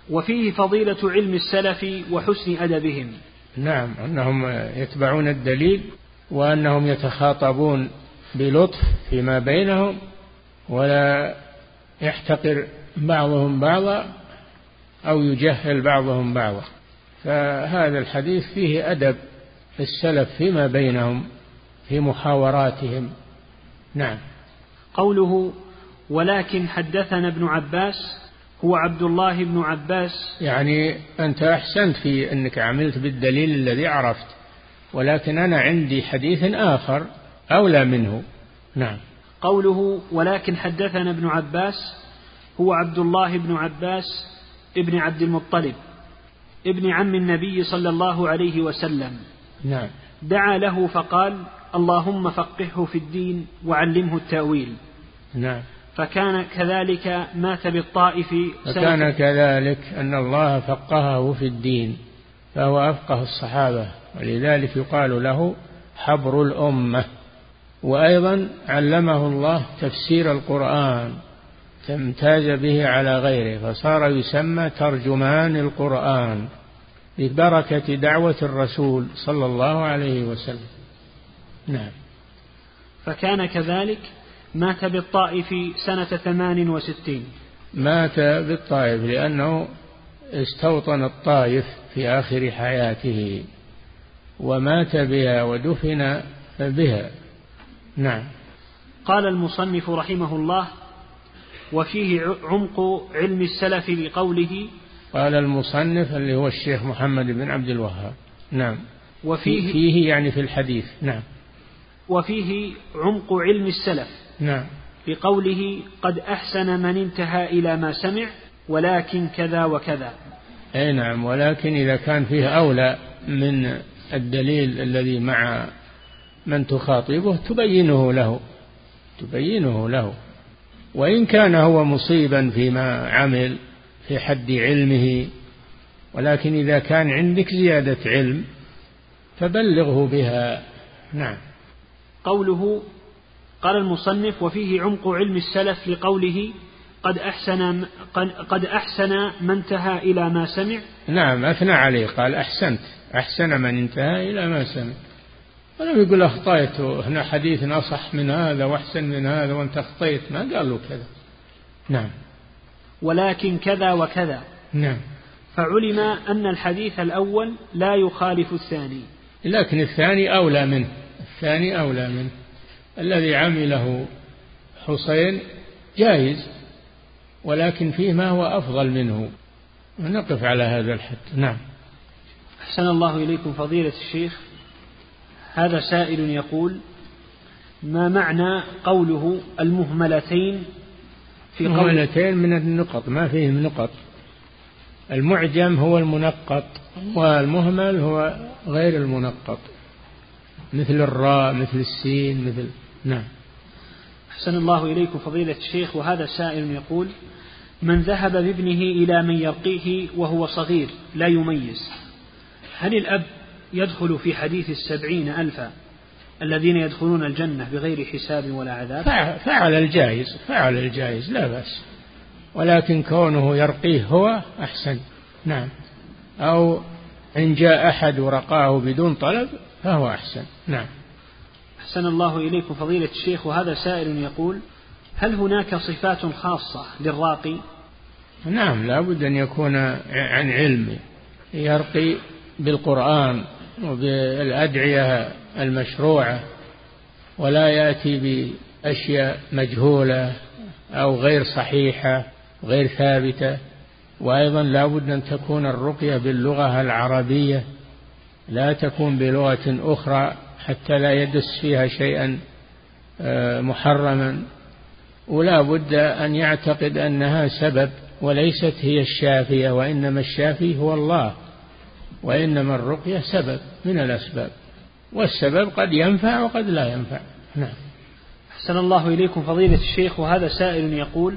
وفيه فضيلة علم السلف وحسن أدبهم. نعم. أنهم يتبعون الدليل وأنهم يتخاطبون بلطف فيما بينهم ولا يحتقر بعضهم بعضا أو يجهل بعضهم بعضا. فهذا الحديث فيه أدب السلف فيما بينهم في محاوراتهم. نعم. قوله ولكن حدثنا ابن عباس هو عبد الله بن عباس. يعني أنت أحسنت في أنك عملت بالدليل الذي عرفت ولكن أنا عندي حديث آخر أولى منه. نعم. قوله ولكن حدثنا ابن عباس هو عبد الله بن عباس ابن عبد المطلب ابن عم النبي صلى الله عليه وسلم. نعم. دعا له فقال اللهم فقهه في الدين وعلمه التأويل. نعم. فكان كذلك مات بالطائف فكان كذلك أن الله فقهه في الدين فهو أفقه الصحابة ولذلك يقال له حبر الأمة. وأيضا علمه الله تفسير القرآن تمتاز به على غيره فصار يسمى ترجمان القرآن ببركة دعوة الرسول صلى الله عليه وسلم. نعم. فكان كذلك مات بالطائف سنة ثمان وستين. مات بالطائف لأنه استوطن الطائف في آخر حياته ومات بها ودفن بها. نعم. قال المصنف رحمه الله وفيه عمق علم السلف لقوله قال المصنف اللي هو الشيخ محمد بن عبد الوهاب. نعم. وفيه فيه يعني في الحديث. نعم. وفيه عمق علم السلف نعم. بقوله قد أحسن من انتهى إلى ما سمع ولكن كذا وكذا. أي نعم. ولكن إذا كان فيه أولى من الدليل الذي مع من تخاطبه تبينه له تبينه له. وإن كان هو مصيبا فيما عمل في حد علمه ولكن إذا كان عندك زيادة علم فبلغه بها. نعم. قوله قال المصنف وفيه عمق علم السلف لقوله قد أحسن قد أحسن من انتهى إلى ما سمع نعم أثنى عليه قال أحسنت أحسن من انتهى إلى ما سمع. ولم يقول أخطيت هنا حديث أصح من هذا وأحسن من هذا وأنت أخطيت ما قال له كذا. نعم. ولكن كذا وكذا. نعم. فعلم أن الحديث الأول لا يخالف الثاني. لكن الثاني أولى منه الثاني أولى منه. الذي عمله حسين جائز ولكن فيه ما هو أفضل منه. ونقف على هذا الحد. نعم. أحسن الله إليكم فضيلة الشيخ. هذا سائل يقول ما معنى قوله المهملتين في قول المهملتين من النقط ما فيهم نقط. المعجم هو المنقط والمهمل هو غير المنقط. مثل الراء مثل السين مثل نعم. أحسن الله إليكم فضيلة الشيخ وهذا سائل يقول من ذهب بابنه إلى من يرقيه وهو صغير لا يميز هل الأب يدخل في حديث السبعين ألفا الذين يدخلون الجنة بغير حساب ولا عذاب؟ فعل الجائز فعل الجائز لا بأس. ولكن كونه يرقيه هو أحسن. نعم. أو إن جاء أحد ورقاه بدون طلب فهو أحسن. نعم. أحسن الله إليكم فضيلة الشيخ وهذا سائل يقول هل هناك صفات خاصة للراقي؟ نعم لا بد أن يكون عن علم. يرقي بالقرآن وبالأدعية المشروعة ولا يأتي بأشياء مجهولة أو غير صحيحة غير ثابتة. وأيضا لا بد أن تكون الرقية باللغة العربية. لا تكون بلغة أخرى حتى لا يدس فيها شيئا آه، محرما. ولا بد أن يعتقد أنها سبب وليست هي الشافية وإنما الشافي هو الله. وإنما الرقية سبب من الأسباب والسبب قد ينفع وقد لا ينفع. نعم. أحسن الله إليكم فضيلة الشيخ وهذا سائل يقول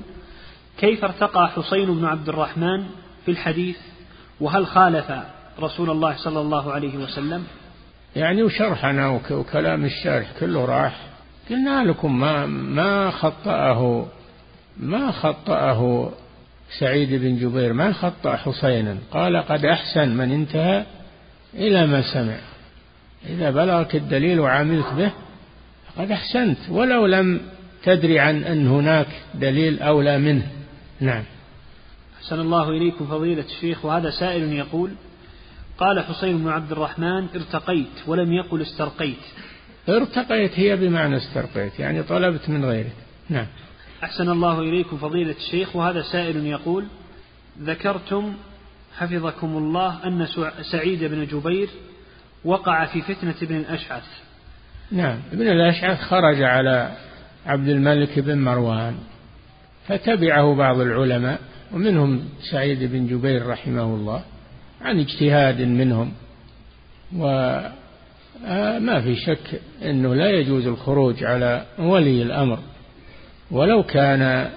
كيف ارتقى حسين بن عبد الرحمن في الحديث؟ وهل خالف رسول الله صلى الله عليه وسلم؟ يعني وشرحنا وكلام الشارح كله راح. قلنا لكم ما ما خطأه ما خطأه سعيد بن جبير ما خطأ حسينا؟ قال قد أحسن من انتهى إلى ما سمع. إذا بلغك الدليل وعملت به فقد أحسنت ولو لم تدري عن أن هناك دليل أولى منه. نعم. أحسن الله إليكم فضيلة الشيخ وهذا سائل يقول قال حسين بن عبد الرحمن ارتقيت ولم يقل استرقيت. ارتقيت هي بمعنى استرقيت يعني طلبت من غيرك نعم. أحسن الله إليكم فضيلة الشيخ وهذا سائل يقول ذكرتم حفظكم الله أن سعيد بن جبير وقع في فتنة ابن الأشعث. نعم ابن الأشعث خرج على عبد الملك بن مروان فتبعه بعض العلماء ومنهم سعيد بن جبير رحمه الله عن اجتهاد منهم. وما في شك أنه لا يجوز الخروج على ولي الأمر. ولو كان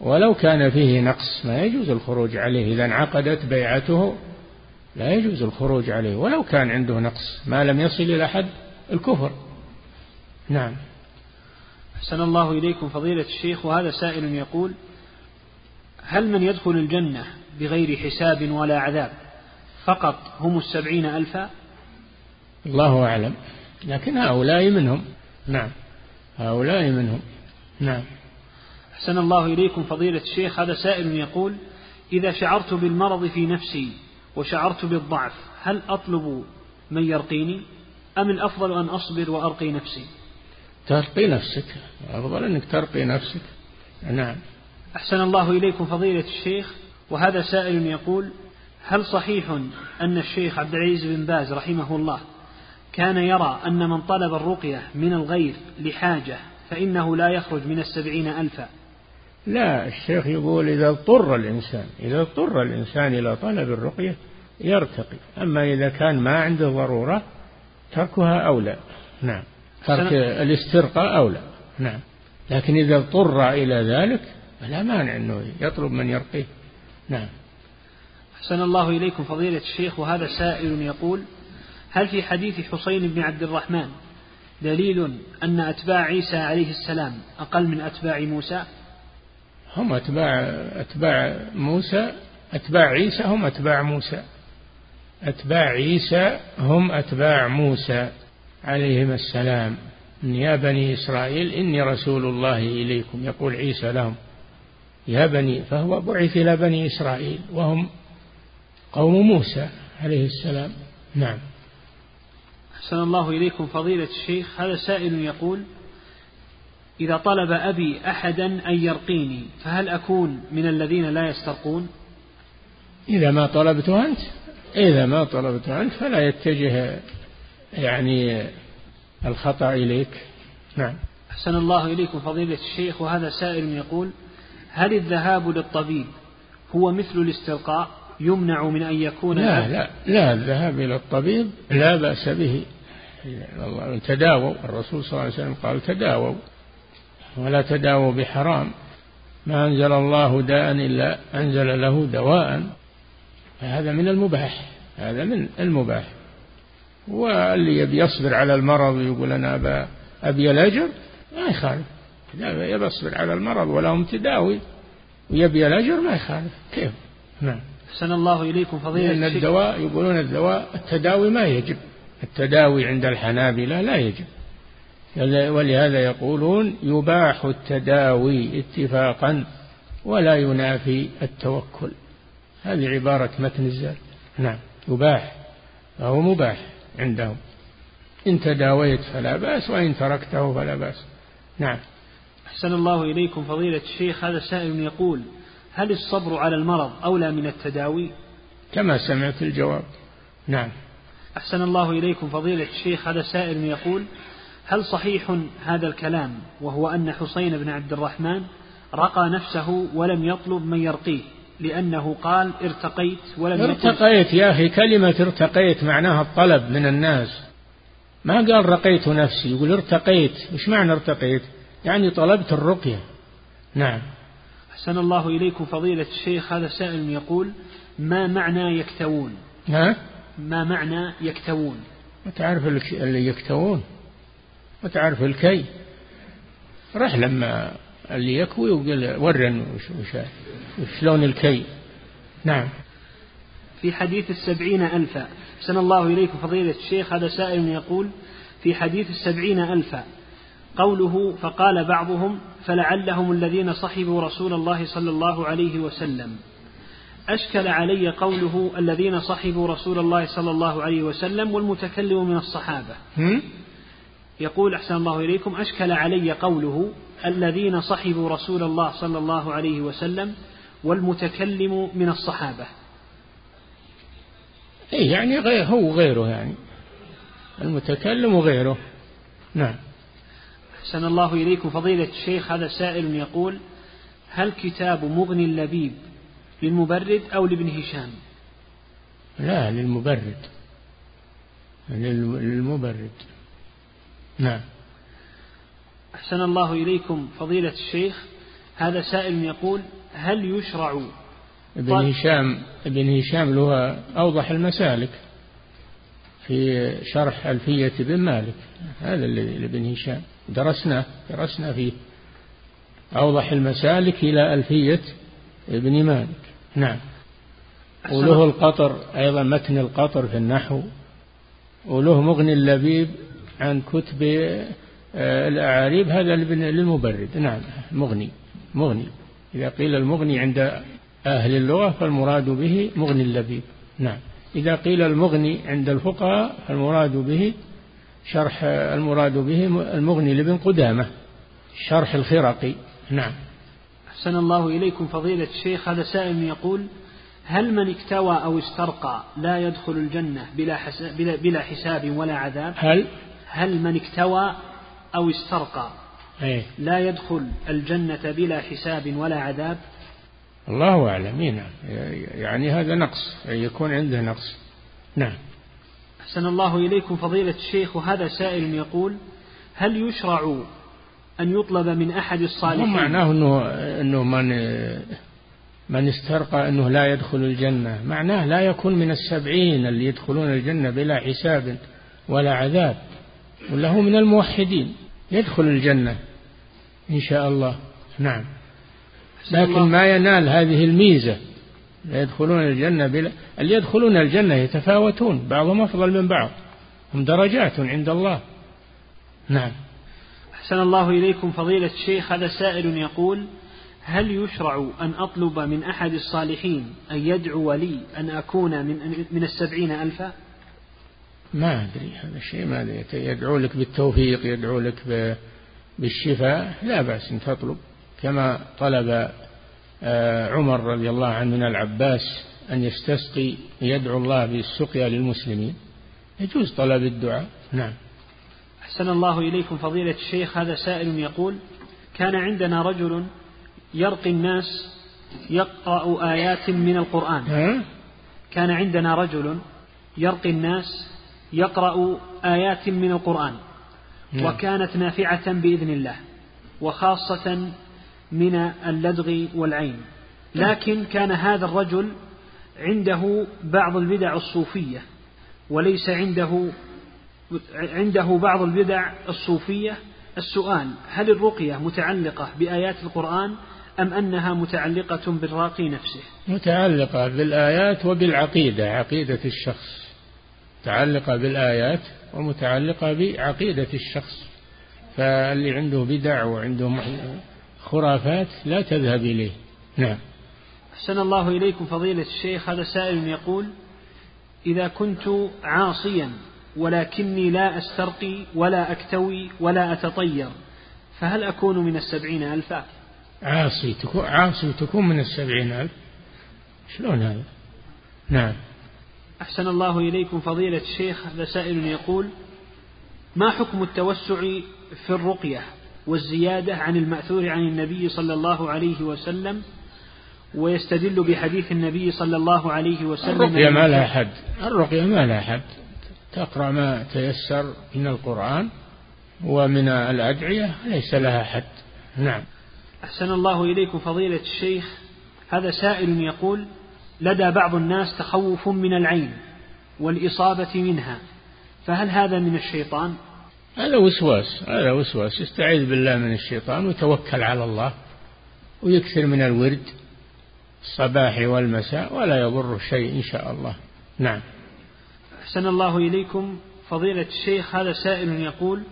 ولو كان فيه نقص ما يجوز الخروج عليه إذا انعقدت بيعته لا يجوز الخروج عليه. ولو كان عنده نقص ما لم يصل إلى حد الكفر. نعم. أحسن الله إليكم فضيلة الشيخ وهذا سائل يقول هل من يدخل الجنة بغير حساب ولا عذاب؟ فقط هم السبعين ألفا؟ الله أعلم. لكن هؤلاء منهم. نعم. هؤلاء منهم. نعم. أحسن الله إليكم فضيلة الشيخ. هذا سائل يقول إذا شعرت بالمرض في نفسي وشعرت بالضعف هل أطلب من يرقيني؟ أم الأفضل أن أصبر وأرقي نفسي؟ ترقي نفسك. أفضل أنك ترقي نفسك. نعم. أحسن الله إليكم فضيلة الشيخ. وهذا سائل يقول هل صحيح أن الشيخ عبد العزيز بن باز رحمه الله كان يرى أن من طلب الرقية من الغير لحاجة فإنه لا يخرج من السبعين ألفا. لا الشيخ يقول إذا اضطر الإنسان إذا اضطر الإنسان إلى طلب الرقية يرتقي. أما إذا كان ما عنده ضرورة تركها أولى. نعم. ترك الاسترقاء أولى. نعم. لكن إذا اضطر إلى ذلك فلا مانع أنه يطلب من يرقيه. نعم. أحسن الله إليكم فضيلة الشيخ وهذا سائل يقول هل في حديث حسين بن عبد الرحمن دليل أن أتباع عيسى عليه السلام أقل من أتباع موسى؟ هم أتباع أتباع موسى أتباع عيسى هم أتباع موسى. أتباع عيسى هم أتباع موسى عليهما السلام. يا بني إسرائيل إني رسول الله إليكم يقول عيسى لهم. يا بني فهو بعث إلى بني إسرائيل وهم قوم موسى عليه السلام. نعم. أحسن الله إليكم فضيلة الشيخ. هذا سائل يقول إذا طلب أبي أحدا أن يرقيني فهل أكون من الذين لا يسترقون؟ إذا ما طلبته أنت. إذا ما طلبته أنت فلا يتجه يعني الخطأ إليك. نعم. أحسن الله إليكم فضيلة الشيخ. وهذا سائل يقول هل الذهاب للطبيب هو مثل الاستلقاء يمنع من أن يكون لا لا لا الذهاب إلى الطبيب لا بأس به. تداووا الرسول صلى الله عليه وسلم قال تداووا ولا تداووا بحرام. ما أنزل الله داء إلا أنزل له دواء. فهذا من المباح هذا من المباح. واللي يبي يصبر على المرض ويقول أنا أبا أبي الأجر ما يخالف. يبي يصبر على المرض ولهم تداوي ويبي الأجر ما يخالف. كيف؟ نعم. أحسن الله إليكم فضيلة لأن الدواء يقولون الدواء التداوي ما يجب. التداوي عند الحنابلة لا يجب. ولهذا يقولون يباح التداوي اتفاقا ولا ينافي التوكل. هذه عبارة متن الزاد. نعم يباح فهو مباح عندهم. إن تداويت فلا بأس وإن تركته فلا بأس. نعم. أحسن الله إليكم فضيلة الشيخ. هذا سائل يقول هل الصبر على المرض أولى من التداوي؟ كما سمعت الجواب. نعم. أحسن الله إليكم فضيلة الشيخ. هذا سائل يقول هل صحيح هذا الكلام وهو أن حسين بن عبد الرحمن رقى نفسه ولم يطلب من يرقيه لأنه قال ارتقيت ولم ارتقيت يا أخي كلمة ارتقيت معناها الطلب من الناس. ما قال رقيت نفسي يقول ارتقيت. وش معنى ارتقيت؟ يعني طلبت الرقية. نعم. أحسن الله إليكم فضيلة الشيخ. هذا سائل يقول ما معنى يكتوون؟ ها؟ ما معنى يكتوون؟ ما تعرف اللي يكتوون؟ ما تعرف الكي؟ راح لما اللي يكوي وقال ورن وش, وش, شلون الكي؟ نعم. في حديث السبعين ألفا. أحسن الله إليكم فضيلة الشيخ. هذا سائل يقول في حديث السبعين ألفا قوله فقال بعضهم فلعلهم الذين صحبوا رسول الله صلى الله عليه وسلم. أشكل علي قوله الذين صحبوا رسول الله صلى الله عليه وسلم والمتكلم من الصحابة. يقول أحسن الله إليكم أشكل علي قوله الذين صحبوا رسول الله صلى الله عليه وسلم والمتكلم من الصحابة. إيه يعني غير هو غيره يعني. المتكلم وغيره. نعم. أحسن الله إليكم فضيلة الشيخ هذا سائل يقول هل كتاب مغني اللبيب للمبرد أو لابن هشام؟ لا للمبرد. للمبرد. نعم. أحسن الله إليكم فضيلة الشيخ هذا سائل يقول هل يشرع ابن هشام ابن هشام له أوضح المسالك في شرح ألفية بن مالك هذا اللي لابن هشام. درسناه درسنا فيه. أوضح المسالك إلى ألفية ابن مالك. نعم. وله القطر أيضا متن القطر في النحو. وله مغني اللبيب عن كتب آه، الأعاريب. هذا للمبرد. نعم. مغني. مغني. إذا قيل المغني عند أهل اللغة فالمراد به مغني اللبيب. نعم. إذا قيل المغني عند الفقهاء فالمراد به شرح المراد به المغني لابن قدامة شرح الخرقي. نعم. أحسن الله إليكم فضيلة الشيخ. هذا سائل يقول هل من اكتوى أو استرقى لا يدخل الجنة بلا, حساب بلا, بلا حساب ولا عذاب؟ هل؟ هل من اكتوى أو استرقى أيه؟ لا يدخل الجنة بلا حساب ولا عذاب؟ الله أعلم. نعم. يعني هذا نقص يكون عنده نقص. نعم. أحسن الله إليكم فضيلة الشيخ وهذا سائل يقول هل يشرع أن يطلب من أحد الصالحين؟ معناه أنه, أنه من من استرقى أنه لا يدخل الجنة. معناه لا يكون من السبعين اللي يدخلون الجنة بلا حساب ولا عذاب وله من الموحدين. يدخل الجنة إن شاء الله. نعم. لكن ما ينال هذه الميزة. يدخلون الجنة بلا اللي يدخلون الجنة يتفاوتون بعضهم أفضل من بعض. هم درجات عند الله. نعم. أحسن الله إليكم فضيلة الشيخ هذا سائل يقول هل يشرع أن أطلب من أحد الصالحين أن يدعو لي أن أكون من, من السبعين ألفا؟ ما أدري هذا الشيء ما أدري. يدعو لك بالتوفيق يدعو لك بالشفاء لا بأس أن تطلب كما طلب عمر رضي الله عنه من العباس أن يستسقي يدعو الله بالسقيا للمسلمين. يجوز طلب الدعاء. نعم. أحسن الله إليكم فضيلة الشيخ. هذا سائل يقول كان عندنا رجل يرقي الناس يقرأ آيات من القرآن. كان عندنا رجل يرقي الناس يقرأ آيات من القرآن. نعم. وكانت نافعة بإذن الله وخاصة من اللدغ والعين. لكن كان هذا الرجل عنده بعض البدع الصوفية وليس عنده عنده بعض البدع الصوفية. السؤال هل الرقية متعلقة بآيات القرآن أم أنها متعلقة بالراقي نفسه؟ متعلقة بالآيات وبالعقيدة عقيدة الشخص. متعلقة بالآيات ومتعلقة بعقيدة الشخص. فاللي عنده بدع وعنده خرافات لا تذهب إليه. نعم. أحسن الله إليكم فضيلة الشيخ. هذا سائل يقول إذا كنت عاصيا ولكني لا أسترقي ولا أكتوي ولا أتطير فهل أكون من السبعين ألفا عاصي تكون عاصي تكون من السبعين ألف. شلون هذا؟ نعم. أحسن الله إليكم فضيلة الشيخ. هذا سائل يقول ما حكم التوسع في الرقية؟ والزيادة عن المأثور عن النبي صلى الله عليه وسلم ويستدل بحديث النبي صلى الله عليه وسلم. الرقية ما لها حد. الرقية ما لها حد. تقرأ ما تيسر من القرآن ومن الأدعية ليس لها حد. نعم. أحسن الله إليكم فضيلة الشيخ. هذا سائل يقول لدى بعض الناس تخوف من العين والإصابة منها فهل هذا من الشيطان؟ هذا وسواس هذا وسواس. استعيذ بالله من الشيطان وتوكل على الله ويكثر من الورد الصباح والمساء ولا يضر شيء إن شاء الله. نعم. أحسن الله إليكم. فضيلة الشيخ هذا سائل يقول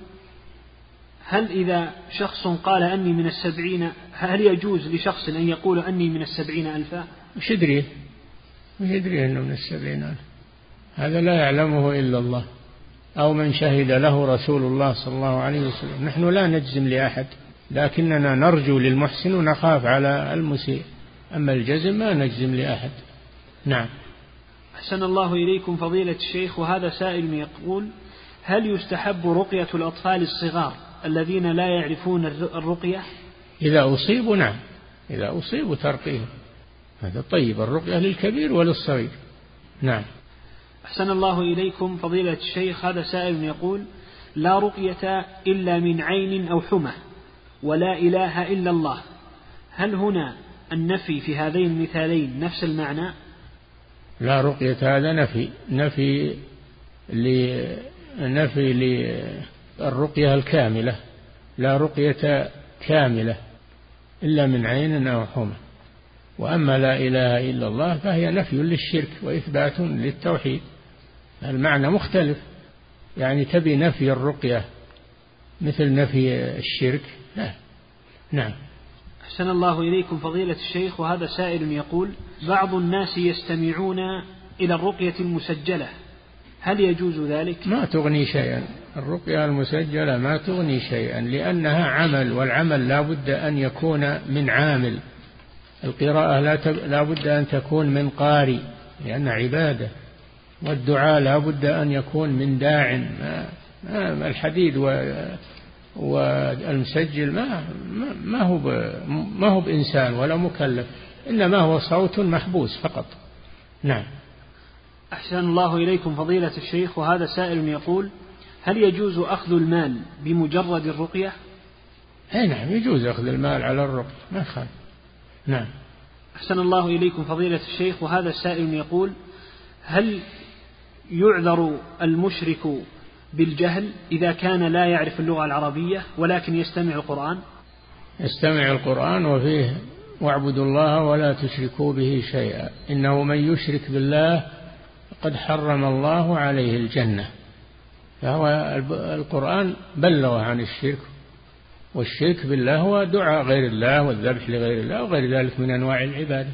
هل إذا شخص قال أني من السبعين هل يجوز لشخص أن يقول أني من السبعين ألفا؟ وش يدري وش يدري أنه من السبعين ألف. هذا لا يعلمه إلا الله. أو من شهد له رسول الله صلى الله عليه وسلم. نحن لا نجزم لأحد لكننا نرجو للمحسن ونخاف على المسيء. أما الجزم ما نجزم لأحد. نعم. أحسن الله إليكم فضيلة الشيخ وهذا سائل يقول هل يستحب رقية الأطفال الصغار الذين لا يعرفون الرقية؟ إذا أصيبوا نعم. إذا أصيبوا ترقيهم. هذا طيب الرقية للكبير وللصغير. نعم. أحسن الله إليكم. فضيلة الشيخ هذا سائل يقول لا رقية إلا من عين أو حمى ولا إله إلا الله. هل هنا النفي في هذين المثالين نفس المعنى؟ لا رقية هذا نفي. نفي نفي للرقية الكاملة. لا رقية كاملة إلا من عين أو حمى. وأما لا إله إلا الله فهي نفي للشرك وإثبات للتوحيد. المعنى مختلف. يعني تبي نفي الرقية مثل نفي الشرك؟ لا. نعم. أحسن الله إليكم فضيلة الشيخ وهذا سائل يقول بعض الناس يستمعون إلى الرقية المسجلة هل يجوز ذلك؟ ما تغني شيئا. الرقية المسجلة ما تغني شيئا لأنها عمل والعمل لا بد أن يكون من عامل. القراءة لا, لا بد أن تكون من قارئ لأن عبادة والدعاء لا بد أن يكون من داع ما الحديد والمسجل ما ما هو ما هو بإنسان ولا مكلف إنما هو صوت محبوس فقط. نعم. أحسن الله إليكم فضيلة الشيخ وهذا سائل يقول هل يجوز أخذ المال بمجرد الرقية؟ أي نعم يجوز أخذ المال على الرقية ما خالف نعم. أحسن الله إليكم فضيلة الشيخ وهذا السائل يقول هل يعذر المشرك بالجهل إذا كان لا يعرف اللغة العربية ولكن يستمع القرآن؟ يستمع القرآن وفيه واعبدوا الله ولا تشركوا به شيئا. إنه من يشرك بالله قد حرم الله عليه الجنة. فهو القرآن بلغ عن الشرك والشرك بالله هو دعاء غير الله والذبح لغير الله وغير ذلك من أنواع العبادة.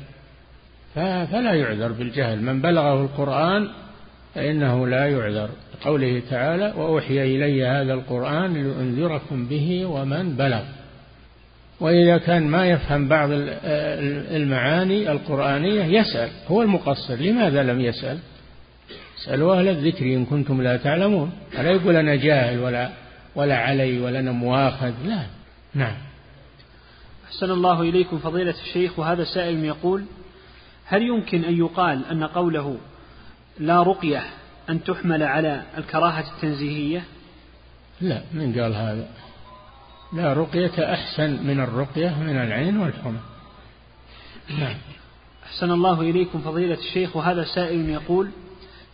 فلا يعذر بالجهل. من بلغه القرآن فإنه لا يعذر. قوله تعالى وأوحي إلي هذا القرآن لأنذركم به ومن بلغ. وإذا كان ما يفهم بعض المعاني القرآنية يسأل. هو المقصر لماذا لم يسأل؟ اسألوا أهل الذكر إن كنتم لا تعلمون. ألا يقول أنا جاهل ولا ولا علي ولا أنا مواخذ لا. نعم. أحسن الله إليكم فضيلة الشيخ وهذا سائل يقول هل يمكن أن يقال أن قوله لا رقية أن تحمل على الكراهة التنزيهية؟ لا من قال هذا؟ لا رقية أحسن من الرقية من العين والحمى. نعم. أحسن الله إليكم فضيلة الشيخ وهذا سائل يقول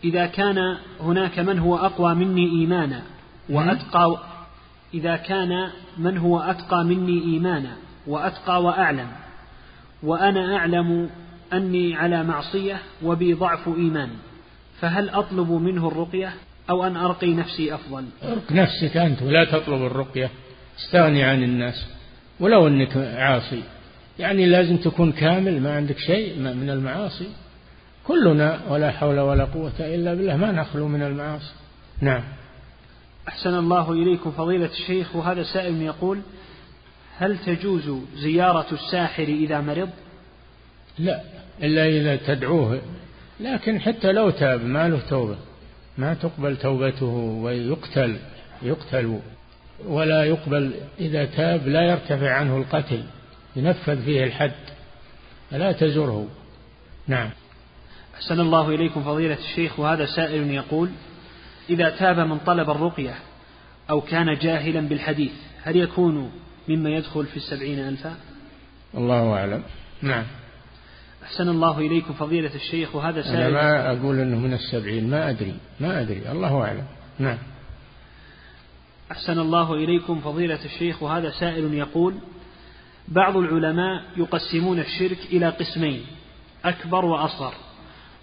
إذا كان هناك من هو أقوى مني إيمانا وأتقى إذا كان من هو أتقى مني إيمانا وأتقى وأعلم وأنا أعلم أني على معصية وبي ضعف إيمان فهل أطلب منه الرقية أو أن أرقي نفسي أفضل؟ ارق نفسك أنت ولا تطلب الرقية استغني عن الناس ولو أنك عاصي. يعني لازم تكون كامل ما عندك شيء من المعاصي. كلنا ولا حول ولا قوة إلا بالله ما نخلو من المعاصي. نعم. أحسن الله إليكم فضيلة الشيخ وهذا سائل يقول هل تجوز زيارة الساحر إذا مرض؟ لا إلا إذا تدعوه. لكن حتى لو تاب ما له توبة. ما تقبل توبته ويقتل يقتل. ولا يقبل إذا تاب لا يرتفع عنه القتل. ينفذ فيه الحد. فلا تزره. نعم. أحسن الله إليكم فضيلة الشيخ وهذا سائل يقول إذا تاب من طلب الرقية أو كان جاهلا بالحديث هل يكون مما يدخل في السبعين ألفا؟ الله أعلم. نعم. أحسن الله إليكم فضيلة الشيخ وهذا سائل. أنا ما أقول أنه من السبعين ما أدري ما أدري الله أعلم. نعم. أحسن الله إليكم فضيلة الشيخ وهذا سائل يقول بعض العلماء يقسمون الشرك إلى قسمين أكبر وأصغر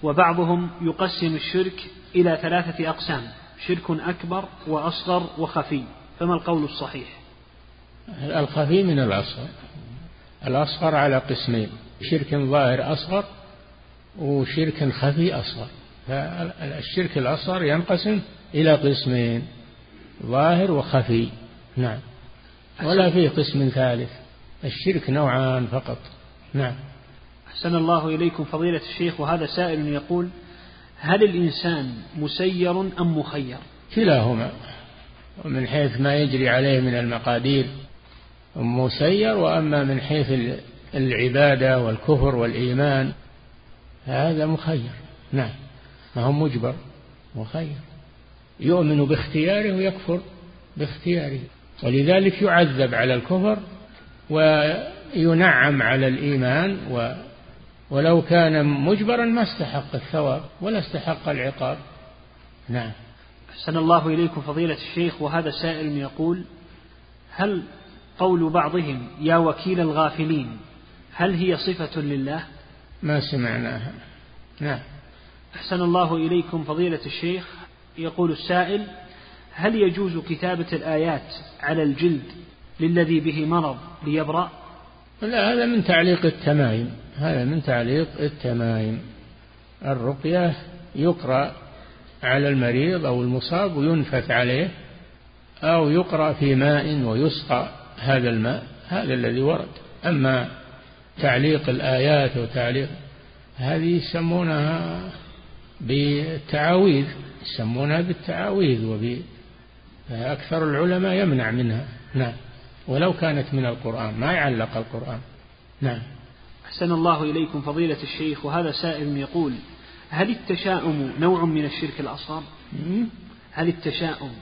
وبعضهم يقسم الشرك إلى ثلاثة أقسام شرك أكبر وأصغر وخفي فما القول الصحيح؟ الخفي من الأصغر. الأصغر على قسمين شرك ظاهر أصغر وشرك خفي أصغر. فالشرك الأصغر ينقسم إلى قسمين ظاهر وخفي. نعم. ولا فيه قسم ثالث. الشرك نوعان فقط. نعم. أحسن الله إليكم فضيلة الشيخ وهذا سائل يقول هل الإنسان مسير أم مخير؟ كلاهما. ومن حيث ما يجري عليه من المقادير مسير وأما من حيث العبادة والكفر والإيمان هذا مخير. نعم. ما هو مجبر مخير. يؤمن باختياره ويكفر باختياره. ولذلك يعذب على الكفر وينعم على الإيمان ولو كان مجبرا ما استحق الثواب ولا استحق العقاب. نعم. أحسن الله إليكم فضيلة الشيخ وهذا سائل يقول هل قول بعضهم يا وكيل الغافلين هل هي صفة لله؟ ما سمعناها. نعم. أحسن الله إليكم فضيلة الشيخ يقول السائل هل يجوز كتابة الآيات على الجلد للذي به مرض ليبرأ؟ لا هذا من تعليق التمايم. هذا من تعليق التمايم. الرقية يقرأ على المريض أو المصاب وينفث عليه أو يقرأ في ماء ويسقى هذا الماء هذا الذي ورد. أما تعليق الآيات وتعليق هذه يسمونها بالتعاويذ يسمونها بالتعاويذ وب أكثر العلماء يمنع منها. نعم. ولو كانت من القرآن ما يعلق القرآن. نعم. أحسن الله إليكم فضيلة الشيخ وهذا سائل يقول هل التشاؤم نوع من الشرك الأصغر؟ هل التشاؤم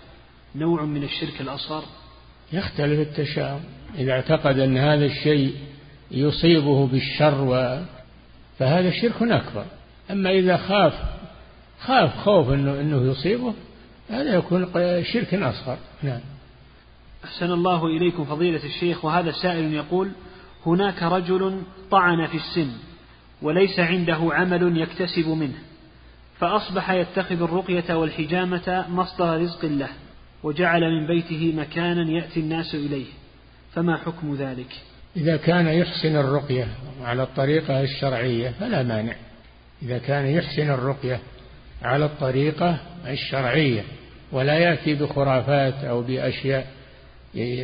نوع من الشرك الأصغر؟ يختلف التشاؤم إذا اعتقد أن هذا الشيء يصيبه بالشر و... فهذا شرك أكبر. أما إذا خاف خاف خوف أنه, إنه يصيبه هذا يكون شرك أصغر. نعم. أحسن الله إليكم فضيلة الشيخ وهذا سائل يقول هناك رجل طعن في السن وليس عنده عمل يكتسب منه فأصبح يتخذ الرقية والحجامة مصدر رزق له وجعل من بيته مكانا يأتي الناس إليه فما حكم ذلك؟ إذا كان يحسن الرقية على الطريقة الشرعية فلا مانع إذا كان يحسن الرقية على الطريقة الشرعية ولا يأتي بخرافات أو بأشياء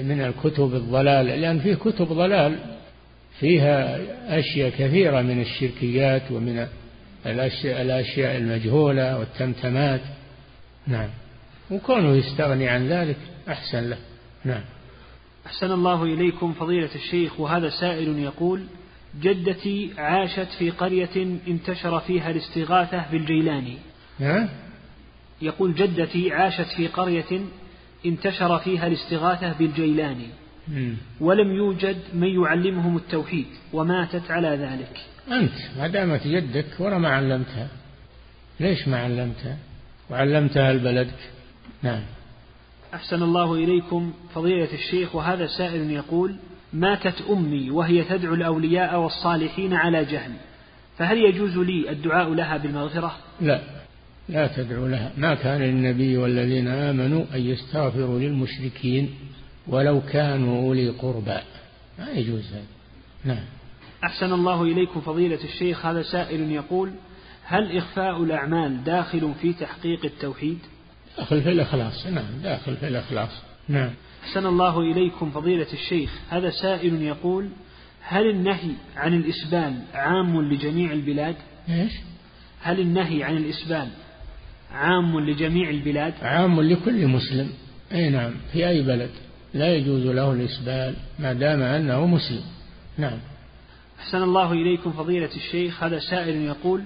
من الكتب الضلال لأن فيه كتب ضلال فيها أشياء كثيرة من الشركيات ومن الأشياء, المجهولة والتمتمات. نعم. وكونه يستغني عن ذلك أحسن له. نعم. أحسن الله إليكم فضيلة الشيخ وهذا سائل يقول جدتي عاشت في قرية انتشر فيها الاستغاثة بالجيلاني ها؟ يقول جدتي عاشت في قرية انتشر فيها الاستغاثة بالجيلاني ولم يوجد من يعلمهم التوحيد وماتت على ذلك. أنت ما دامت جدك ورا ما علمتها. ليش ما علمتها؟ وعلمتها لبلدك. نعم. أحسن الله إليكم فضيلة الشيخ وهذا سائل يقول ماتت أمي وهي تدعو الأولياء والصالحين على جهل فهل يجوز لي الدعاء لها بالمغفرة؟ لا. لا تدعو لها. ما كان للنبي والذين آمنوا أن يستغفروا للمشركين. ولو كانوا أولي قربى. ما يجوز هذا. نعم. أحسن الله إليكم فضيلة الشيخ. هذا سائل يقول هل إخفاء الأعمال داخل في تحقيق التوحيد؟ داخل في الإخلاص. نعم داخل في الإخلاص. نعم. أحسن الله إليكم فضيلة الشيخ. هذا سائل يقول هل النهي عن الإسبال عام لجميع البلاد؟ إيش؟ هل النهي عن الإسبال عام لجميع البلاد؟ عام لكل مسلم. أي نعم في أي بلد؟ لا يجوز له الإسبال ما دام أنه مسلم. نعم. أحسن الله إليكم فضيلة الشيخ. هذا سائل يقول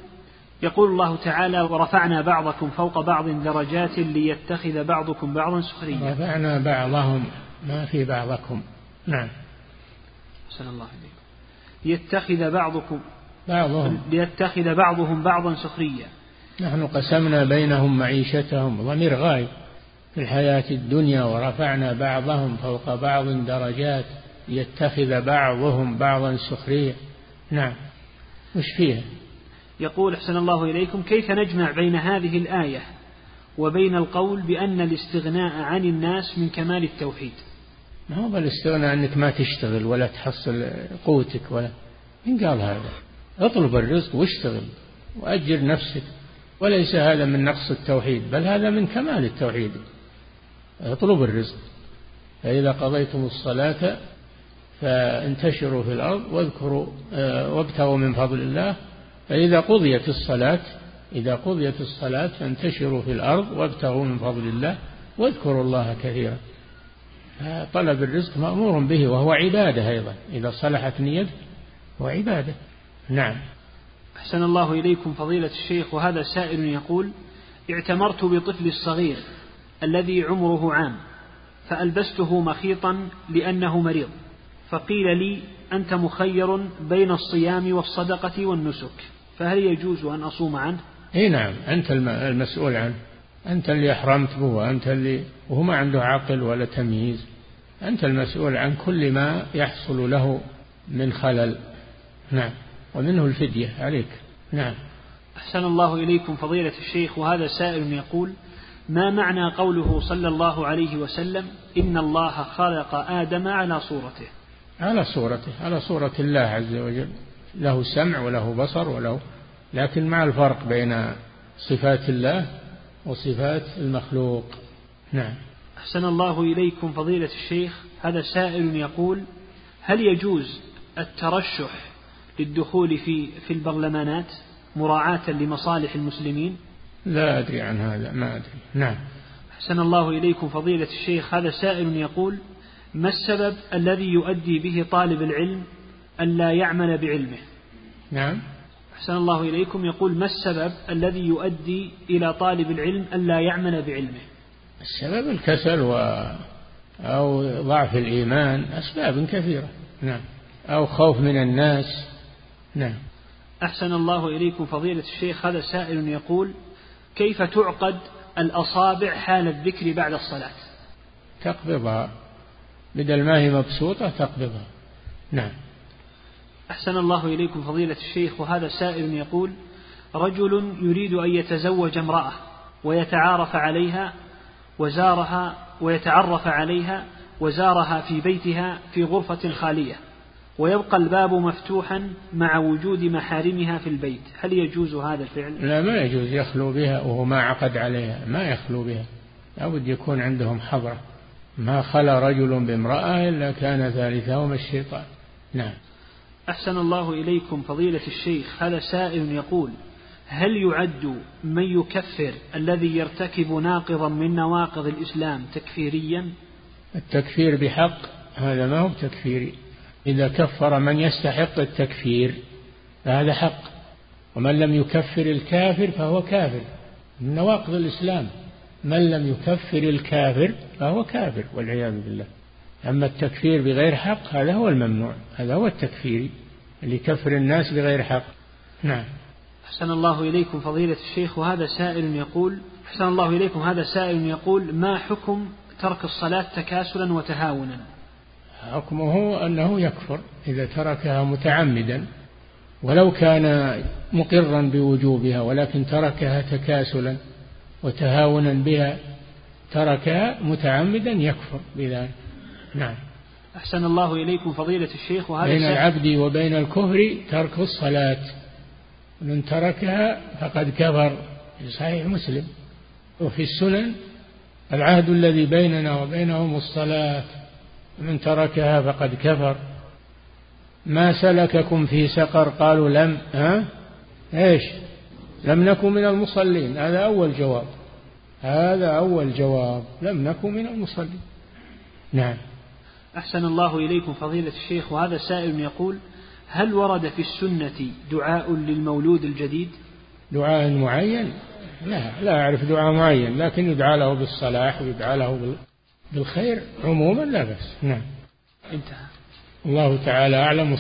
يقول الله تعالى ورفعنا بعضكم فوق بعض درجات ليتخذ بعضكم بعضا سخريا رفعنا بعضهم ما في بعضكم. نعم. أحسن الله إليكم. ليتخذ بعضكم بعضهم. ليتخذ بعضهم بعضا سخريا نحن قسمنا بينهم معيشتهم ضمير غايب. في الحياة الدنيا ورفعنا بعضهم فوق بعض درجات يتخذ بعضهم بعضا سخريا نعم. وش فيها؟ يقول أحسن الله إليكم كيف نجمع بين هذه الآية وبين القول بأن الاستغناء عن الناس من كمال التوحيد؟ ما هو الاستغناء أنك ما تشتغل ولا تحصل قوتك ولا. من قال هذا؟ اطلب الرزق واشتغل وأجر نفسك. وليس هذا من نقص التوحيد بل هذا من كمال التوحيد. اطلب الرزق. فإذا قضيتم الصلاة فانتشروا في الأرض واذكروا آه، وابتغوا من فضل الله. فإذا قضيت الصلاة إذا قضيت الصلاة فانتشروا في الأرض وابتغوا من فضل الله. واذكروا الله كثيرا. طلب الرزق مأمور به وهو عبادة أيضا. إذا صلحت نيته هو عبادة. نعم. أحسن الله إليكم فضيلة الشيخ وهذا سائل يقول اعتمرت بطفلي الصغير الذي عمره عام فألبسته مخيطا لأنه مريض. فقيل لي أنت مخير بين الصيام والصدقة والنسك فهل يجوز أن أصوم عنه؟ إي نعم أنت المسؤول عنه. أنت اللي أحرمت به وأنت اللي وهو ما عنده عقل ولا تمييز. أنت المسؤول عن كل ما يحصل له من خلل. نعم ومنه الفدية عليك. نعم. أحسن الله إليكم فضيلة الشيخ وهذا سائل يقول ما معنى قوله صلى الله عليه وسلم إن الله خلق آدم على صورته؟ على صورته على صورة الله عز وجل. له سمع وله بصر وله لكن مع الفرق بين صفات الله وصفات المخلوق. نعم. أحسن الله إليكم فضيلة الشيخ. هذا سائل يقول هل يجوز الترشح للدخول في في البرلمانات مراعاة لمصالح المسلمين؟ لا أدري عن هذا ما أدري. نعم. أحسن الله إليكم فضيلة الشيخ. هذا سائل يقول ما السبب الذي يؤدي به طالب العلم أن لا يعمل بعلمه؟ نعم. أحسن الله إليكم. يقول ما السبب الذي يؤدي إلى طالب العلم أن لا يعمل بعلمه؟ السبب الكسل و أو ضعف الإيمان أسباب كثيرة. نعم. أو خوف من الناس. نعم. أحسن الله إليكم فضيلة الشيخ. هذا سائل يقول كيف تعقد الأصابع حال الذكر بعد الصلاة؟ تقبضها. بدل ما هي مبسوطة تقبضها. نعم. أحسن الله إليكم فضيلة الشيخ وهذا سائل يقول رجل يريد أن يتزوج امرأة ويتعارف عليها وزارها ويتعرف عليها وزارها في بيتها في غرفة خالية. ويبقى الباب مفتوحا مع وجود محارمها في البيت. هل يجوز هذا الفعل؟ لا ما يجوز. يخلو بها وهو ما عقد عليها. ما يخلو بها. لابد يكون عندهم حضرة ما خلا رجل بامرأة إلا كان ثالثهما الشيطان. نعم. أحسن الله إليكم فضيلة الشيخ. هذا سائل يقول هل يعد من يكفر الذي يرتكب ناقضا من نواقض الإسلام تكفيريا؟ التكفير بحق؟ هذا ما هو تكفيري إذا كفر من يستحق التكفير فهذا حق. ومن لم يكفر الكافر فهو كافر. من نواقض الإسلام من لم يكفر الكافر فهو كافر والعياذ بالله. أما التكفير بغير حق هذا هو الممنوع هذا هو التكفيري اللي يكفر الناس بغير حق. نعم. أحسن الله إليكم فضيلة الشيخ وهذا سائل يقول أحسن الله إليكم هذا سائل يقول ما حكم ترك الصلاة تكاسلا وتهاونا؟ حكمه أنه يكفر إذا تركها متعمدا ولو كان مقرا بوجوبها ولكن تركها تكاسلا وتهاونا بها تركها متعمدا يكفر بذلك. نعم. أحسن الله إليكم فضيلة الشيخ وهذا بين العبد وبين الكفر ترك الصلاة. من تركها فقد كفر في صحيح مسلم. وفي السنن العهد الذي بيننا وبينهم الصلاة. من تركها فقد كفر. ما سلككم في سقر؟ قالوا لم ها؟ إيش؟ لم نكن من المصلين. هذا أول جواب. هذا أول جواب. لم نكن من المصلين. نعم. أحسن الله إليكم فضيلة الشيخ. وهذا سائل يقول هل ورد في السنة دعاء للمولود الجديد؟ دعاء معين؟ لا لا أعرف دعاء معين لكن يدعى له بالصلاح ويدعى له بالخير عموما لا بأس. نعم. انتهى. الله تعالى أعلم.